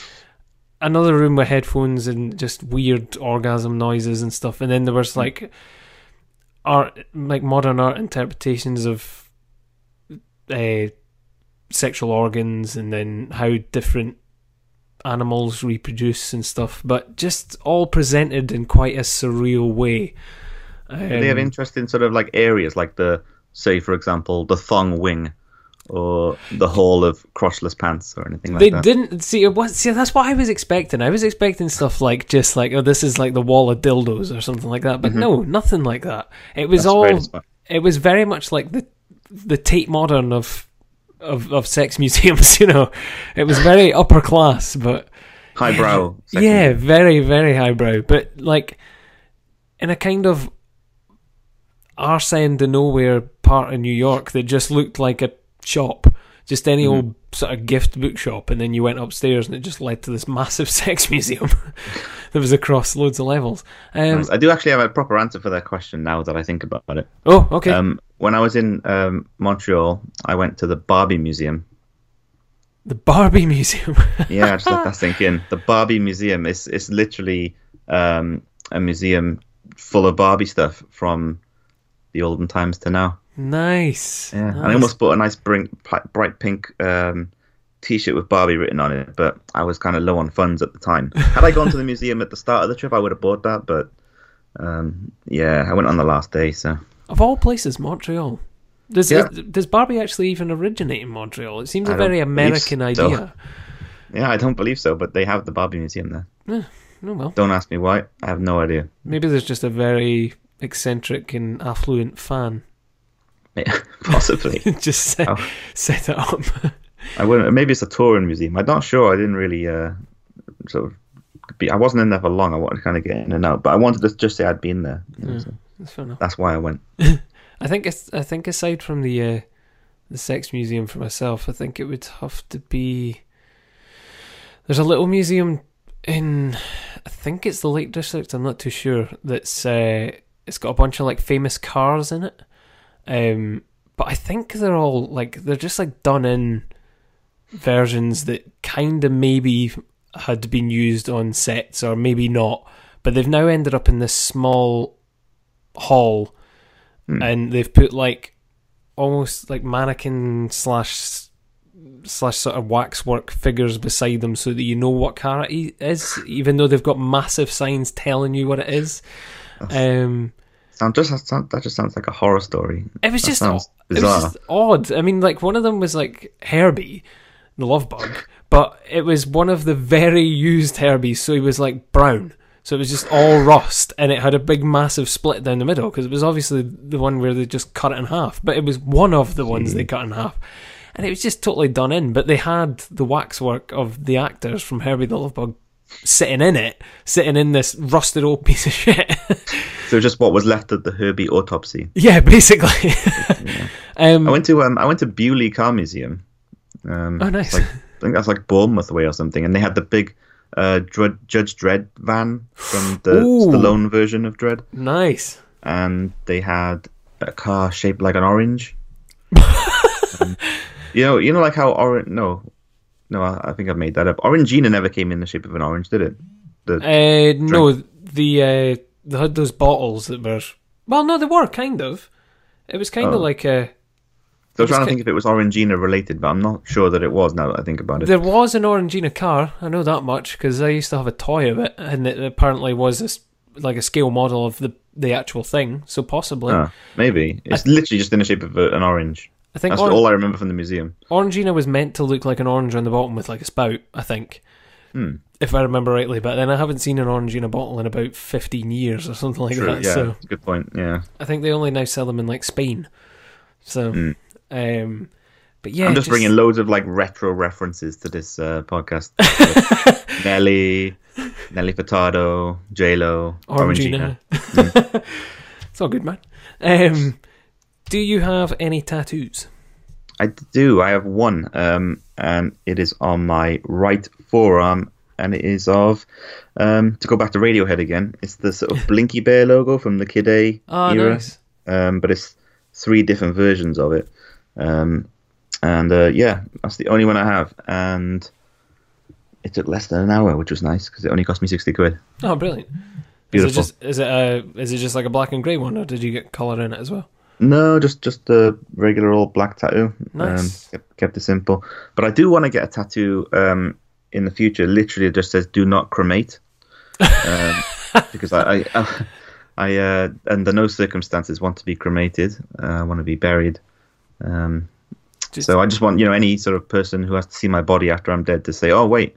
another room with headphones and just weird orgasm noises and stuff. And then there was like art, like modern art interpretations of uh, sexual organs, and then how different animals reproduce and stuff. But just all presented in quite a surreal way. Um, they have interesting sort of like areas, like the say, for example, the thong wing or the hall of crotchless pants or anything like they that. They didn't see what see that's what I was expecting. I was expecting stuff like just like oh this is like the wall of dildos or something like that. But mm-hmm. no, nothing like that. It was that's all it was very much like the the Tate Modern of of of sex museums, you know. It was very upper class but highbrow. Yeah, very very highbrow, but like in a kind of arse end of nowhere part of New York that just looked like a shop, just any mm-hmm. old sort of gift bookshop, and then you went upstairs and it just led to this massive sex museum that was across loads of levels. Um, I do actually have a proper answer for that question now that I think about it. Oh, okay. Um, when I was in um, Montreal, I went to the Barbie Museum. The Barbie Museum. yeah, just let that sink in. The Barbie Museum is is literally um, a museum full of Barbie stuff from the olden times to now. Nice. Yeah, nice. I almost bought a nice bright, bright pink um, T-shirt with Barbie written on it, but I was kind of low on funds at the time. Had I gone to the museum at the start of the trip, I would have bought that. But um, yeah, I went on the last day. So of all places, Montreal. Does yeah. does Barbie actually even originate in Montreal? It seems a very American so. idea. Yeah, I don't believe so, but they have the Barbie Museum there. Yeah, oh well. Don't ask me why. I have no idea. Maybe there's just a very eccentric and affluent fan yeah, possibly. Just set, oh. set it up. I wouldn't. Maybe it's a touring museum. I'm not sure. I didn't really uh, sort of. Be, I wasn't in there for long. I wanted to kind of get in and out, but I wanted to just say I'd been there. You know, yeah, so that's fair enough. That's why I went. I think. I think aside from the uh, the sex museum for myself, I think it would have to be. There's a little museum in. I think it's the Lake District. I'm not too sure. That's. Uh, it's got a bunch of like famous cars in it. Um, but I think they're all like they're just like done in versions that kind of maybe had been used on sets or maybe not, but they've now ended up in this small hall, hmm. and they've put like almost like mannequin slash slash sort of waxwork figures beside them so that you know what car it is, even though they've got massive signs telling you what it is. Um, Sound just that just sounds like a horror story. It was that just it was just odd. I mean, like one of them was like Herbie, the love bug, but it was one of the very used Herbies, so he was like brown. So it was just all rust, and it had a big, massive split down the middle because it was obviously the one where they just cut it in half. But it was one of the ones they cut in half, and it was just totally done in. But they had the waxwork of the actors from Herbie the Love Bug sitting in it, sitting in this rusted old piece of shit. so just what was left of the Herbie autopsy. Yeah, basically. yeah. Um, I went to um, I went to Beaulieu Car Museum. Um, oh, nice. Like, I think that's like Bournemouth way or something, and they had the big uh, Dredd, Judge Dredd van from the Ooh, Stallone version of Dredd. Nice. And they had a car shaped like an orange. um, you know, you know, like how orange. No, no, I, I think I've made that up. Orangina never came in the shape of an orange, did it? The uh, no, the uh, they had those bottles that were well, no, they were kind of. It was kind oh. of like a. So I was trying to think if it was Orangina related, but I'm not sure that it was. Now that I think about it, there was an Orangina car. I know that much because I used to have a toy of it, and it apparently was this, like a scale model of the the actual thing. So possibly, ah, maybe it's I, literally just in the shape of a, an orange. I think that's or- all I remember from the museum. Orangina was meant to look like an orange on the bottom with like a spout. I think, hmm. if I remember rightly. But then I haven't seen an Orangina bottle in about fifteen years or something like True, that. Yeah, so good point. Yeah, I think they only now sell them in like Spain. So, hmm. Um, but yeah, I'm just, just, bringing loads of like retro references to this uh, podcast. Nelly, Nelly Furtado, J Lo, Orangina. Orangina. Mm. it's all good, man. Um, do you have any tattoos? I do. I have one, um, and it is on my right forearm, and it is of um, to go back to Radiohead again. It's the sort of Blinky Bear logo from the Kid A oh, era, nice. um, but it's three different versions of it. Um, and uh, yeah, that's the only one I have. And it took less than an hour, which was nice because it only cost me sixty quid. Oh, brilliant! Beautiful. Is it just is it a is it just like a black and grey one, or did you get colour in it as well? No, just just a regular old black tattoo. Nice. Um, kept, kept it simple. But I do want to get a tattoo um, in the future. Literally, it just says "Do not cremate," um, because I, I, I, uh, under no circumstances want to be cremated. Uh, I want to be buried. Um, Just- so I just want you know any sort of person who has to see my body after I'm dead to say, "Oh wait,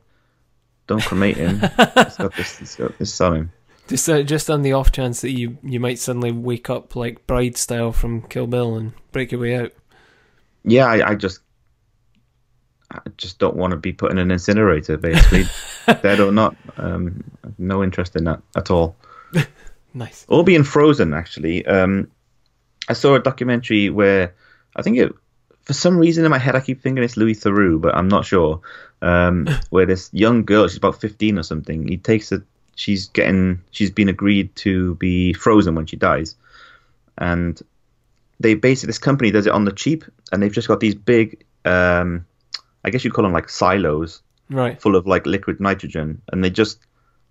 don't cremate him. it's got this, it's got this on him." Just uh, just on the off chance that you you might suddenly wake up like bride style from Kill Bill and break your way out. yeah, I, I just, I just don't want to be put in an incinerator, basically, dead or not. Um, no interest in that at all. Nice. Or being frozen, actually. Um, I saw a documentary where I think it, for some reason in my head, I keep thinking it's Louis Theroux, but I'm not sure. Um, where this young girl, she's about 15 or something, he takes a, she's getting, she's been agreed to be frozen when she dies, and they basically this company does it on the cheap, and they've just got these big, um, I guess you call them like silos Right. full of like liquid nitrogen, and they just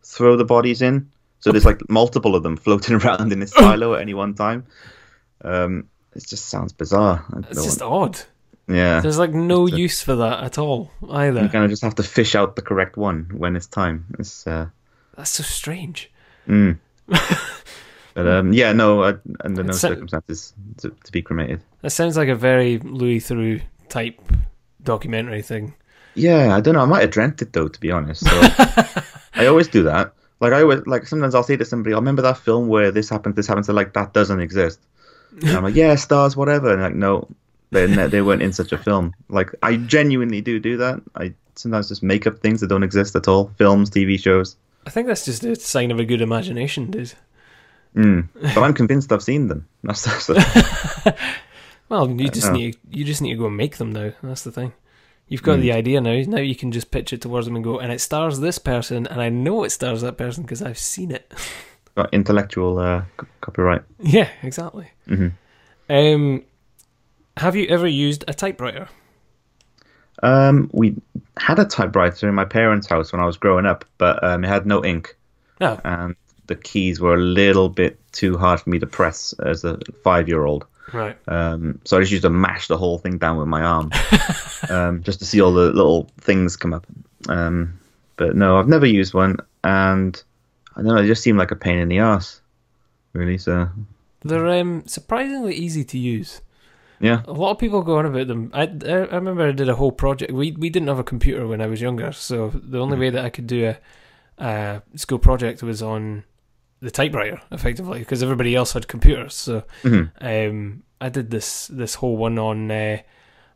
throw the bodies in. So there's like multiple of them floating around in this silo at any one time. Um, it just sounds bizarre. It's just want- odd. yeah, There's like no a- use for that at all either. you kind of just have to fish out the correct one when it's time. It's uh, That's so strange. mm. but um, yeah, no, uh, under no circumstances to, to be cremated. That sounds like a very Louis Theroux type documentary thing. Yeah, I don't know. I might have dreamt it though, to be honest. So I always do that. Like I always like sometimes I'll say to somebody, "I remember that film where this happened, this happened." So like that doesn't exist. And I'm like, "Yeah, stars, whatever." And like, no, they they weren't in such a film. Like I genuinely do do that. I sometimes just make up things that don't exist at all. Films, TV shows. I think that's just a sign of a good imagination, dude. Mm. But I'm convinced I've seen them. That's, that's the, Well, you just need you just need to go and make them now. That's the thing. You've got Mm. the idea now. Now you can just pitch it towards them and go, and it stars this person, and I know it stars that person because I've seen it. got intellectual uh, c- copyright. yeah, exactly. hmm Um, have you ever used a typewriter? Um, we had a typewriter in my parents' house when I was growing up, but um, it had no ink. No. and the keys were a little bit too hard for me to press as a five year old. Right. Um, so I just used to mash the whole thing down with my arm um, just to see all the little things come up. Um, but no, I've never used one, and I don't know, it just seemed like a pain in the ass, really. So They're um, surprisingly easy to use. yeah, A lot of people go on about them. I, I, I remember I did a whole project. We we didn't have a computer when I was younger, so the only way that I could do a, a school project was on the typewriter, effectively, because everybody else had computers. So Mhm. um, I did this this whole one on. Uh,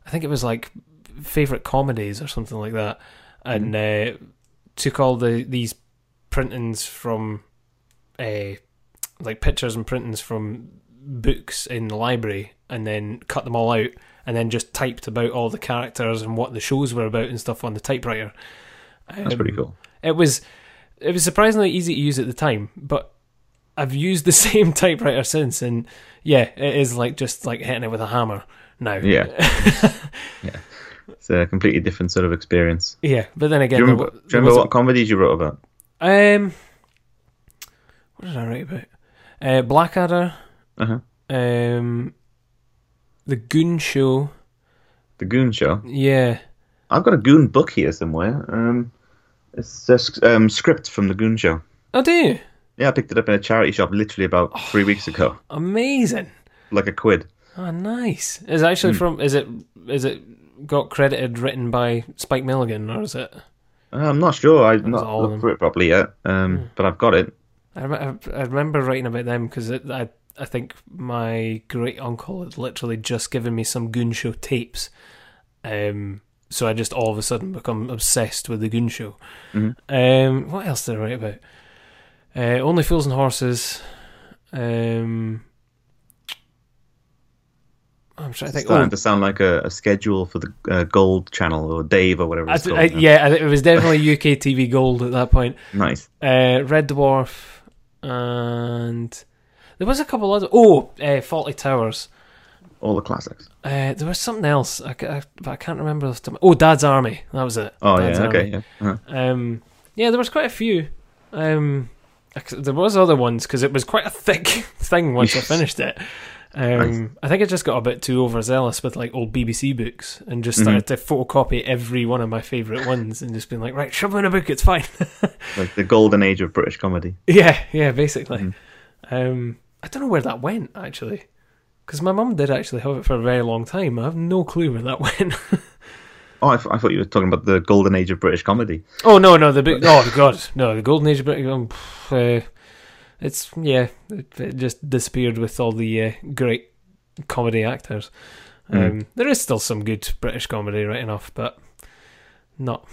I think it was like favorite comedies or something like that, and uh, took all the these printings from, uh, like pictures and printings from books in the library, and then cut them all out, and then just typed about all the characters and what the shows were about and stuff on the typewriter. that's pretty Um, cool. It was it was surprisingly easy to use at the time, but I've used the same typewriter since, and yeah, it is like just like hitting it with a hammer now. Yeah. Yeah, it's a completely different sort of experience. yeah. But then Do again, you remember, do you remember what comedies you wrote about? Um, what did I write about? Uh, Blackadder, Uh-huh. um, the Goon Show. The Goon Show. Yeah, I've got a Goon book here somewhere. Um, it's a um, script from the Goon Show. oh, do you? Yeah, I picked it up in a charity shop literally about three weeks ago, Amazing. like a quid. Oh, nice. Is it actually Hmm. from? Is it? Is it got credited written by Spike Milligan or is it? Uh, I'm not sure. I've not looked for it properly yet, um, Hmm. but I've got it. I, I remember writing about them because I I think my great uncle had literally just given me some Goon Show tapes, um. So I just all of a sudden become obsessed with the Goon Show. Mhm. Um, what else did I write about? Uh, Only Fools and Horses. Um, I'm trying to think. starting Oh, to sound like a, a schedule for the uh, Gold Channel or Dave or whatever I, it's called. I, now. yeah, it was definitely UK TV Gold at that point. Nice. Uh, Red Dwarf, and there was a couple other. Oh, uh, Fawlty Towers. all the classics. Uh, there was something else, I, I, but I can't remember. Oh, Dad's Army. That was it. Oh Dad's yeah, Army. okay, yeah. Uh-huh. Um, yeah, there was quite a few. Um, there was other ones because it was quite a thick thing once I finished it. Um. I think I just got a bit too overzealous with like old BBC books and just Mhm. started to photocopy every one of my favourite ones and just been like, right, shove them in a book, it's fine. Like the golden age of British comedy. yeah, yeah, basically. Mhm. Um, I don't know where that went actually, because my mum did actually have it for a very long time. I have no clue where that went. Oh, I, th- I thought you were talking about the golden age of British comedy. Oh no, no, the big. Oh god, no, the golden age of British. Um, uh, it's yeah, it, it just disappeared with all the uh, great comedy actors. Um, There is still some good British comedy, right enough, but not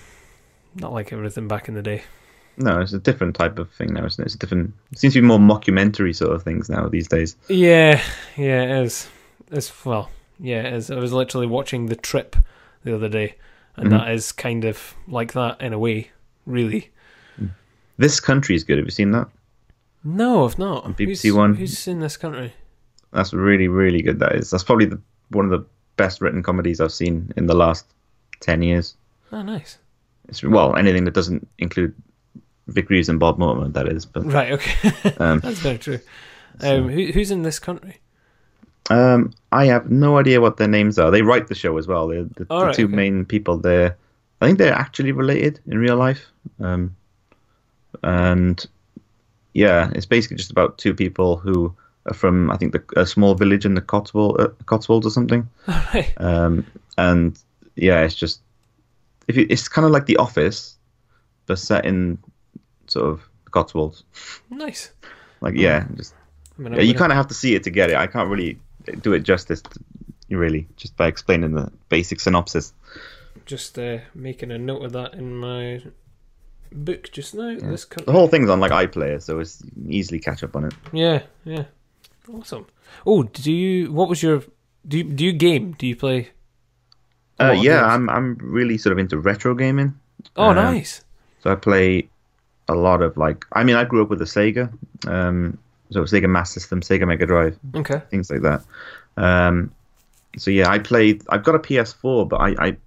not like everything back in the day. No, it's a different type of thing now, isn't it? It's a different. It seems to be more mockumentary sort of things now these days. Yeah, yeah, it is. It's well, yeah, it is. I was literally watching The Trip the other day, and Mhm. that is kind of like that in a way, really. This country is good. Have you seen that? No, I've not. On BBC who's, One. Who's in this country? That's really, really good. That is. That's probably the, one of the best written comedies I've seen in the last ten years. Oh, nice. It's well, anything that doesn't include Vic Reeves and Bob Mortimer, that is. But Right. Okay. um, That's very true. So- Um, who, who's in this country? um, I have no idea what their names are. They write the show as well. They're the, the right, two okay. main people. There, I think they're actually related in real life. Um, and yeah, it's basically just about two people who are from I think the, a small village in the Cotswold, uh, Cotswolds or something. All right. Um, and yeah, it's just if you, it's kind of like The Office, but set in sort of the Cotswolds. Nice. Like yeah, just I mean, yeah, you kind of have to see it to get it. I can't really do it justice, to, really, just by explaining the basic synopsis. just uh, making a note of that in my book just now. This The whole thing's on like iPlayer, so it's easily catch up on it. Yeah. Yeah. Awesome. Oh, do you? What was your? Do you, do you game? Do you play? Uh, yeah, games? I'm I'm really sort of into retro gaming. Oh, uh, nice. So I play a lot of like. I mean, I grew up with a Sega, um, so Sega Master System, Sega Mega Drive, Okay. things like that. Um, so yeah, I played. I've got a PS4, but I, I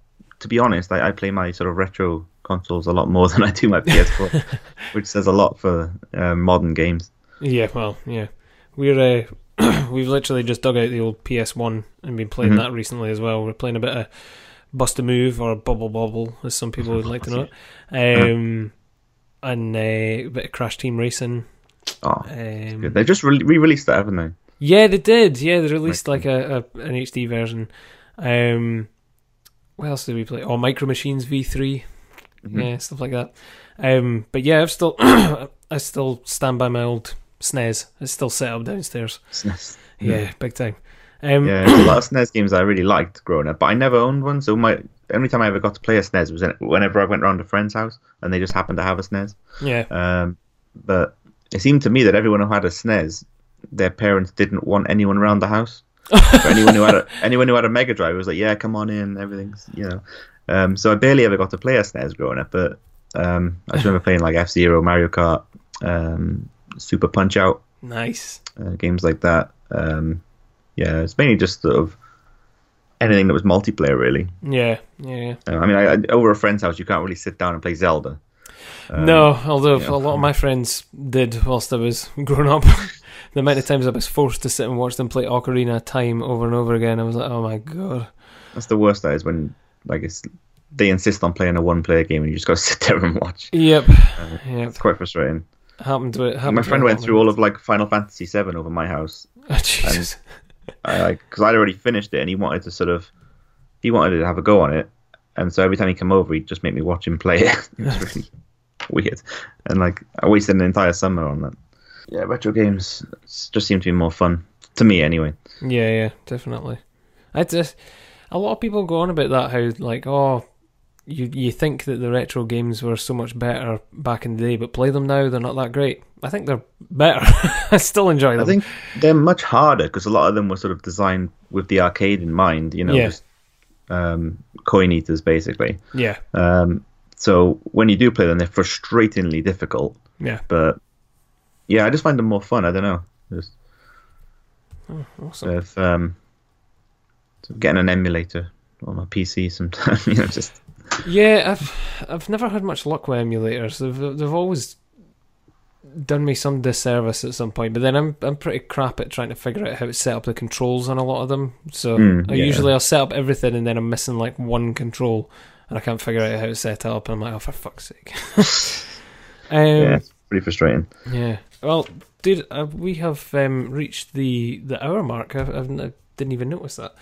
to be honest, I, I play my sort of retro consoles a lot more than I do my PS4, which says a lot for uh, modern games. Yeah. Well. Yeah. We're uh, we've literally just dug out the old PS One and been playing Mhm. that recently as well. We're playing a bit of Bust a Move or Bubble Bobble, as some people would like to know it. Um, and uh, a bit of Crash Team Racing. Oh, Um. They've just re- re-released that, haven't they? Yeah, they did. Yeah, they released like a, a an HD version. Um, what else did we play? Oh, Micro Machines V3. Mhm. Yeah, stuff like that. Um, but yeah, I've still I still stand by my old SNES. It's still set up downstairs. SNES. Yeah, big time. Um, Yeah, a lot of SNES games I really liked growing up, but I never owned one. So my only time I ever got to play a SNES was whenever I went round a friend's house and they just happened to have a SNES. yeah. Um, but it seemed to me that everyone who had a SNES, their parents didn't want anyone around the house. For anyone who had a, anyone who had a Mega Drive was like, yeah, come on in, everything's you know. Um, so I barely ever got to play a SNES growing up, but um, I just remember playing like F Zero, Mario Kart, um, Super Punch Out, Nice. uh, games like that. Um, yeah, it's mainly just sort of anything that was multiplayer, really. Yeah, yeah. Uh, I mean, I, I, over a friend's house, you can't really sit down and play Zelda. Um, no, although yeah. a lot of my friends did whilst I was growing up. the amount of times I was forced to sit and watch them play Ocarina Time over and over again, I was like, oh my god. That's the worst. That is when like it's they insist on playing a one-player game and you just got to sit there and watch. Yep. Uh, Yep. It's quite frustrating. Happened to it. Happened My friend went through all of like Final Fantasy VII over my house. Oh, Jesus. I like because I'd already finished it and he wanted to sort of he wanted to have a go on it, and so every time he come over, he'd just make me watch him play it. it was really weird, and like I wasted an entire summer on that. Yeah, retro games just seem to be more fun to me anyway. Yeah, yeah, definitely. I just a lot of people go on about that how like oh you you think that the retro games were so much better back in the day, but play them now they're not that great. I think they're better. I still enjoy them. I think they're much harder because a lot of them were sort of designed with the arcade in mind. You know, Yeah. just um, coin eaters basically. yeah, Um, so when you do play them, they're frustratingly difficult. yeah, But yeah, I just find them more fun. I don't know. Just oh, awesome. if um, So getting an emulator on my PC sometime. you know, just Yeah, I've I've never had much luck with emulators. They've they've always done me some disservice at some point. But then I'm I'm pretty crap at trying to figure out how to set up the controls on a lot of them. So Mm, I yeah. usually I'll set up everything and then I'm missing like one control and I can't figure out how to set it up. And I'm like, oh for fuck's sake. um, yeah, it's pretty frustrating. Yeah. Well, dude, uh, we have um, reached the the hour mark. I, I've, I didn't even notice that.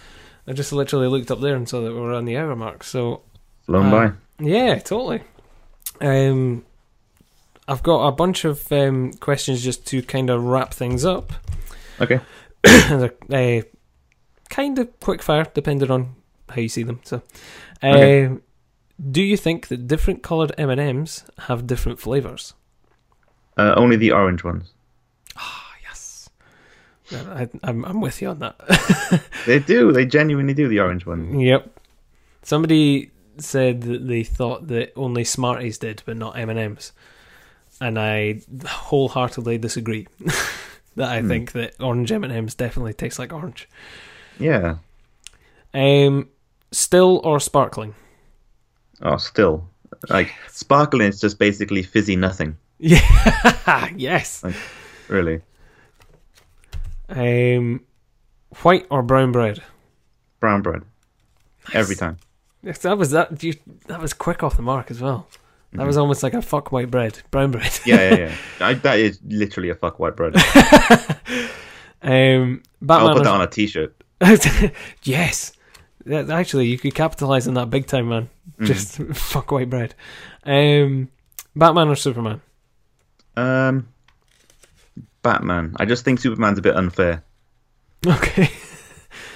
I just literally looked up there and saw that we were on the hour mark. So long Uh, by. yeah, totally. Um, I've got a bunch of um, questions just to kind of wrap things up. Okay. They're uh, kind of quick fire, depending on how you see them. So, Okay. um, do you think that different coloured M and M's have different flavours? Uh, only the orange ones. Ah, yes. I, I'm I'm with you on that. They do. They genuinely do the orange one. Yep. Somebody said that they thought that only Smarties did, but not M and M's, and I wholeheartedly disagree. that I Hmm. think that orange M and M's definitely taste like orange. Yeah. Um, still or sparkling? Oh, still. Like sparkling is just basically fizzy nothing. Yeah. yes. Really. Um, white or brown bread? Brown bread. Every time. Yes, That was that. You, that was quick off the mark as well. That was almost like a fuck white bread, brown bread. Mm-hmm. Yeah, yeah, yeah. I, that is literally a fuck white bread. um, Batman I'll put that on a t-shirt. yes. That, actually, you could capitalize on that big time, man. Mm. Just fuck white bread. Um, Batman or Superman? Um, Batman. I just think Superman's a bit unfair Okay.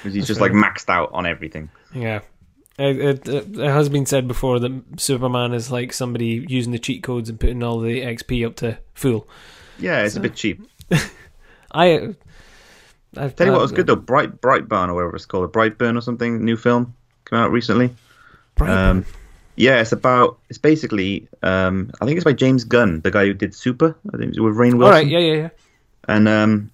because he's That's just fair. like maxed out on everything. Yeah. It, it, it has been said before that Superman is like somebody using the cheat codes and putting all the XP up to full. Yeah, it's So- a bit cheap. I. I Tell you what was good though, Bright Brightburn or whatever it's called, a Brightburn or something, new film came out recently. Um, yeah, it's about it's basically um, I think it's by James Gunn, the guy who did Super. I think with Rainn Wilson. right. Yeah. Yeah. Yeah. and um,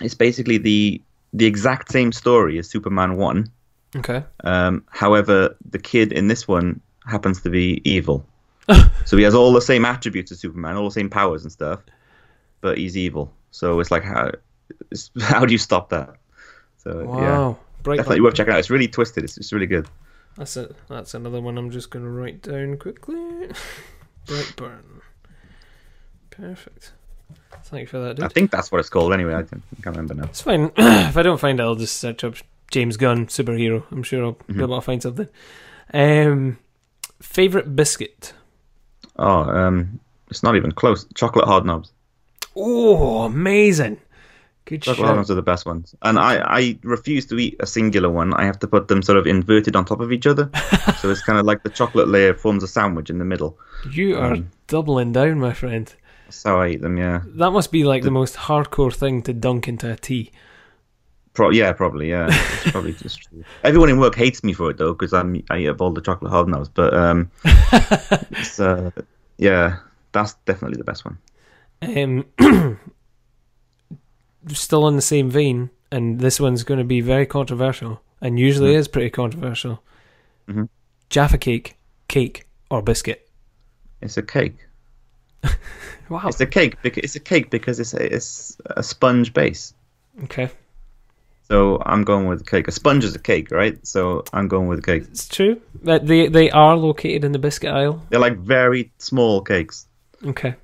it's basically the the exact same story as Superman one. Okay. Um, however, the kid in this one happens to be evil, so he has all the same attributes as Superman, all the same powers and stuff, but he's evil. So it's like how it's, how do you stop that? So yeah, Wow. Bright definitely worth checking out. It's really twisted. It's, it's really good. That's it. That's another one I'm just going to write down quickly. Brightburn. Perfect. Thank you for that, dude. I think that's what it's called anyway. I can't, remember now. It's fine. if I don't find it, I'll just search up James Gunn superhero. I'm sure I'll be Mhm. able to find something. Um, favorite biscuit. Oh, um, it's not even close. Chocolate Hobnobs. Oh, amazing! Good Chocolate shot. knobs are the best ones. And I, I refuse to eat a singular one. I have to put them sort of inverted on top of each other. so it's kind of like the chocolate layer forms a sandwich in the middle. You are Um, doubling down, my friend. That's how I eat them. Yeah. That must be like the most hardcore thing to dunk into a tea. Pro- yeah, probably. Yeah, it's probably just true. Everyone in work hates me for it though, because I'm I eat up all the chocolate Hobnobs. But um, it's, uh, yeah, that's definitely the best one. Um, still in the same vein, and this one's going to be very controversial, and usually Mhm. is pretty controversial. Mhm. Jaffa cake, cake or biscuit? It's a cake. Wow. It's a cake because it's a cake because it's a, it's a sponge base. Okay, So I'm going with cake. A sponge is a cake, right? So I'm going with cake. it's true that they they are located in the biscuit aisle. They're like very small cakes. Okay,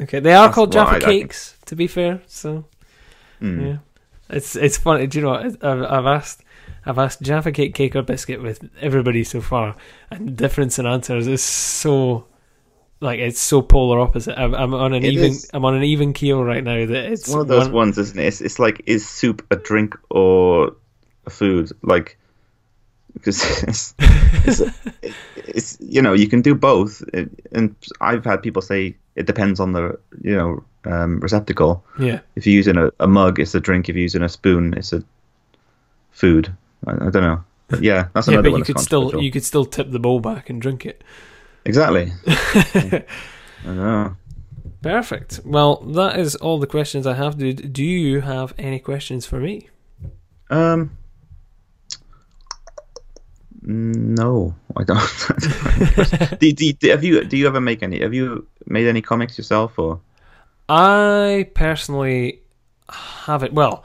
okay, they are That's called Jaffa I- I cakes. To be fair, so Mm. yeah, it's it's funny. Do you know what? I've, I've asked. I've asked Jaffa cake, cake or biscuit with everybody so far, and the difference in answers is so, like it's so polar opposite. I'm, I'm on an It even, is. I'm on an even keel right now. That it's It's one of those ones, isn't it? It's, it's like is soup a drink or a food? Like because it's, it's, it's you know you can do both, and I've had people say it depends on the you know um, receptacle. Yeah, If you're using a, a mug, it's a drink. If you're using a spoon, it's a food. I, I don't know. But yeah, that's yeah, another but one. you could still you could still tip the bowl back and drink it. exactly. I know. Perfect. Well, that is all the questions I have, dude. Do you have any questions for me? Um, No, I don't. do, do, do, have you? Do you ever make any? Have you made any comics yourself, or? I personally haven't. Well,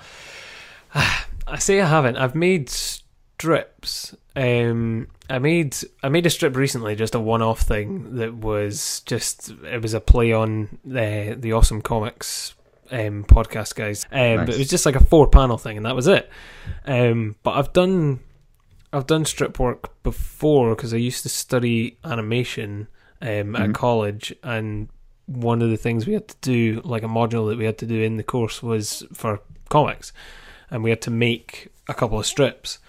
I say I haven't. I've made strips. Um, I made I made a strip recently, just a one-off thing that was just it was a play on the the awesome comics um, podcast guys. Um, nice. But it was just like a four-panel thing, and that was it. Um, but I've done I've done strip work before because I used to study animation um, mm-hmm. at college, and one of the things we had to do, like a module that we had to do in the course, was for comics, and we had to make a couple of strips.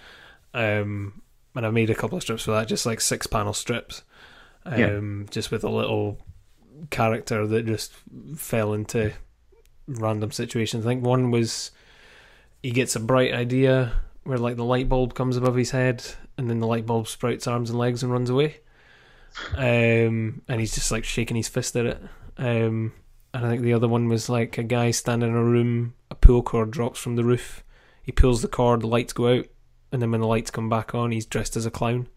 Um, and I made a couple of strips for that, just like six panel strips, um, yeah. just with a little character that just fell into random situations. I think one was he gets a bright idea where like the light bulb comes above his head, and then the light bulb sprouts arms and legs and runs away. Um, and he's just like shaking his fist at it. Um, and I think the other one was like a guy standing in a room, a pool cord drops from the roof. He pulls the cord, the lights go out, and then when the lights come back on, he's dressed as a clown.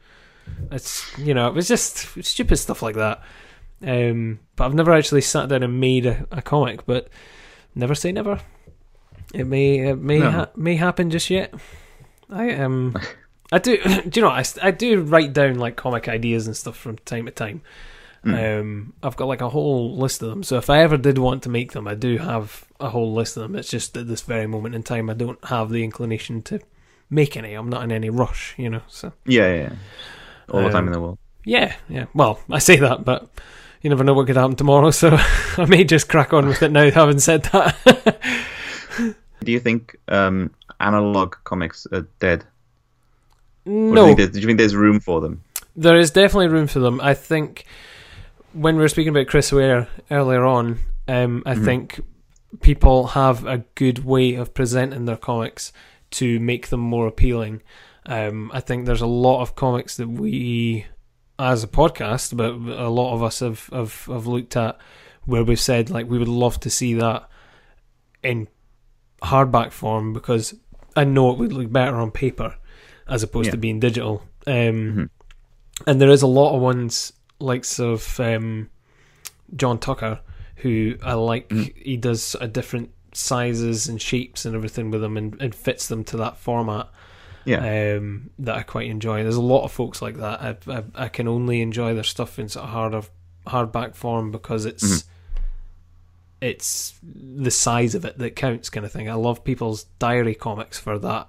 It's you know, it was just stupid stuff like that. Um, but I've never actually sat down and made a, a comic. But never say never. It may it may no. ha- may happen just yet. I um I do do you know I, I do write down like comic ideas and stuff from time to time. Mm. Um, I've got like a whole list of them. So if I ever did want to make them, I do have a whole list of them. It's just at this very moment in time, I don't have the inclination to make any. I'm not in any rush, you know. So yeah, yeah, all um, the time in the world. Yeah, yeah. Well, I say that, but you never know what could happen tomorrow. So I may just crack on with it now, having said that. Do you think um, analog comics are dead? No. Do you, do you think there's room for them? There is definitely room for them. I think when we were speaking about Chris Ware earlier on, um, I mm-hmm. think people have a good way of presenting their comics to make them more appealing. Um, I think there's a lot of comics that we, as a podcast, but a lot of us have, have, have looked at where we've said like we would love to see that in hardback form because I know it would look better on paper as opposed yeah. to being digital. Um, mm-hmm. And there is a lot of ones likes of um, John Tucker who I like. Mm-hmm. He does a different sizes and shapes and everything with them and, and fits them to that format. Yeah, um, that I quite enjoy. There's a lot of folks like that. I, I, I can only enjoy their stuff in sort of hard hardback form because it's mm-hmm. it's the size of it that counts, kind of thing. I love people's diary comics for that.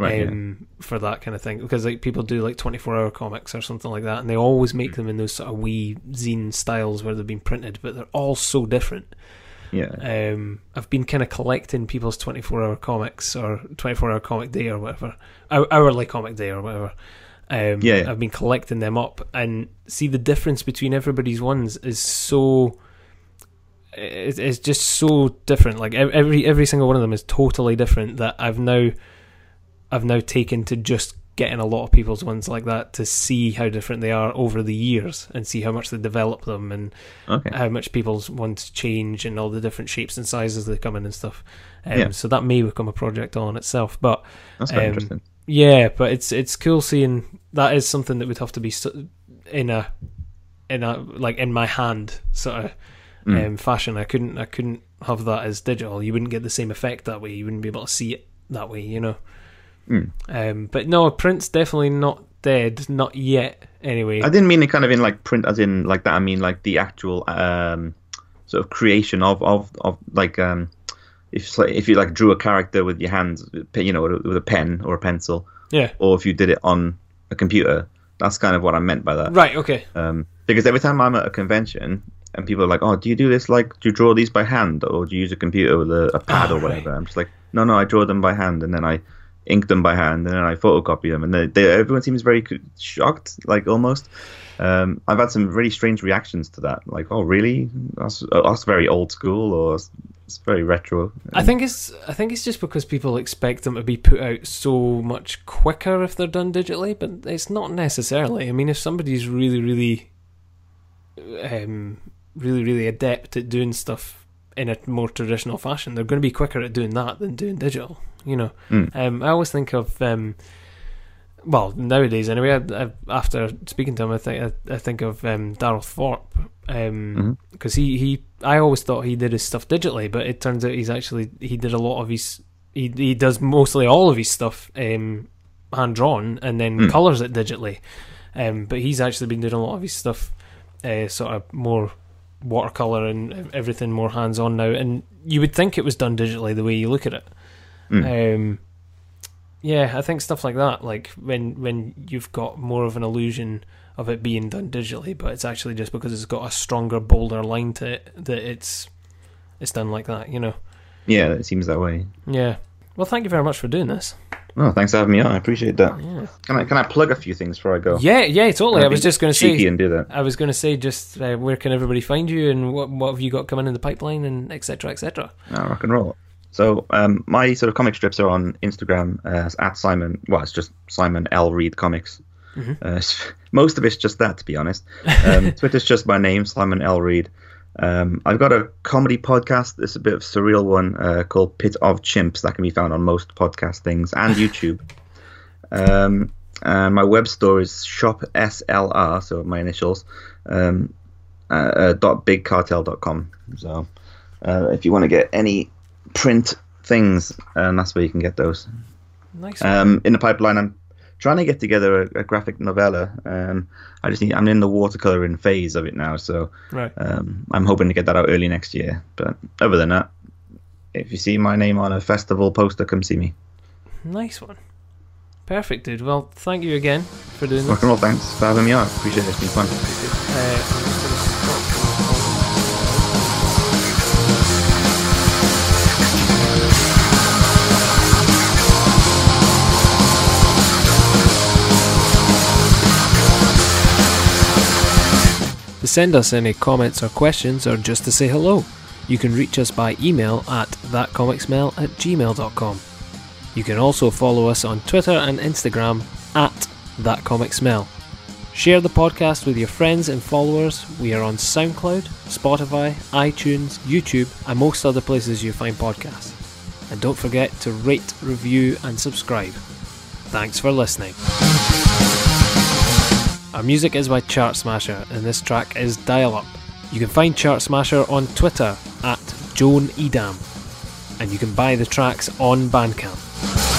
Right, um, yeah. for that kind of thing because like people do like 24 hour comics or something like that and they always make mm-hmm. them in those sort of wee zine styles where they've been printed but they're all so different yeah. Um, I've been kind of collecting people's 24 hour comics or 24 hour comic day or whatever, hourly comic day or whatever. Um, yeah, yeah, I've been collecting them up and see the difference between everybody's ones is so. It's just so different. Like every every single one of them is totally different. That I've now, I've now taken to just getting a lot of people's ones like that to see how different they are over the years and see how much they develop them and okay. how much people's ones change and all the different shapes and sizes they come in and stuff. Um, yeah. So that may become a project all on itself. But that's um, interesting. Yeah, but it's it's cool seeing that is something that would have to be in a in a like in my hand sort of mm. um, fashion. I couldn't I couldn't have that as digital. You wouldn't get the same effect that way. You wouldn't be able to see it that way. You know. Mm. Um, but no, print's definitely not dead, not yet. Anyway, I didn't mean it kind of in like print as in like that. I mean like the actual um, sort of creation of of of like um, if if you like drew a character with your hands, you know, with a pen or a pencil, yeah, or if you did it on a computer. That's kind of what I meant by that. Right. Okay. Um, because every time I'm at a convention and people are like, "Oh, do you do this like do you draw these by hand or do you use a computer with a, a pad oh, or whatever?" Right. I'm just like, "No, no, I draw them by hand and then I ink them by hand and then I photocopy them, and they, they, everyone seems very shocked, like almost. Um, I've had some really strange reactions to that, like, "Oh, really? That's, that's very old school," or "It's very retro." I think it's I think it's just because people expect them to be put out so much quicker if they're done digitally, but it's not necessarily. I mean, if somebody's really, really, um, really, really adept at doing stuff in a more traditional fashion, they're going to be quicker at doing that than doing digital. You know, mm. um, I always think of um, well nowadays anyway. I, I, after speaking to him, I think I, I think of um, Daryl Thorpe because um, Mhm. he he I always thought he did his stuff digitally, but it turns out he's actually he did a lot of his he he does mostly all of his stuff um, hand drawn and then Hmm. colors it digitally. Um, but he's actually been doing a lot of his stuff uh, sort of more watercolor and everything more hands on now. And you would think it was done digitally the way you look at it. Mm. Um, yeah, I think stuff like that, like when when you've got more of an illusion of it being done digitally, but it's actually just because it's got a stronger, bolder line to it that it's it's done like that. You know. yeah, it seems that way. Yeah. Well, thank you very much for doing this. Oh, thanks for having me on. I appreciate that. Yeah. Can I can I plug a few things before I go? Yeah, yeah, totally. I was just going to say. and do that. I was going to say just uh, where can everybody find you and what what have you got coming in the pipeline and etc. etc. Oh, rock and roll. So um, my sort of comic strips are on Instagram as at Simon. Well, it's just Simon L Reed Comics. Mhm. Uh, most of it's just that, to be honest. Um, Twitter's just my name, Simon L Reed. Um, I've got a comedy podcast. It's a bit of a surreal one uh, called Pit of Chimps that can be found on most podcast things and YouTube. um, and my web store is shop SLR, so my initials, um, uh, uh, dot bigcartel.com. So uh, if you want to get any print things, and that's where you can get those. Nice. Um, in the pipeline, I'm trying to get together a, a graphic novella. Um, I just need, I'm in the watercoloring phase of it now, so right. um, I'm hoping to get that out early next year. But other than that, if you see my name on a festival poster, come see me. Nice one. Perfect, dude. Well, thank you again for doing Rock this. and roll, thanks for having me on. Appreciate it. It's been fun. Uh, send us any comments or questions or just to say hello, you can reach us by email at thatcomicsmell at gmail.com. You can also follow us on Twitter and Instagram at thatcomicsmell. Share the podcast with your friends and followers. We are on SoundCloud, Spotify, iTunes, YouTube, and most other places you find podcasts. And don't forget to rate, review, and subscribe. Thanks for listening. Our music is by Chart Smasher, and this track is Dial Up. You can find Chart Smasher on Twitter at Joan Edam, and you can buy the tracks on Bandcamp.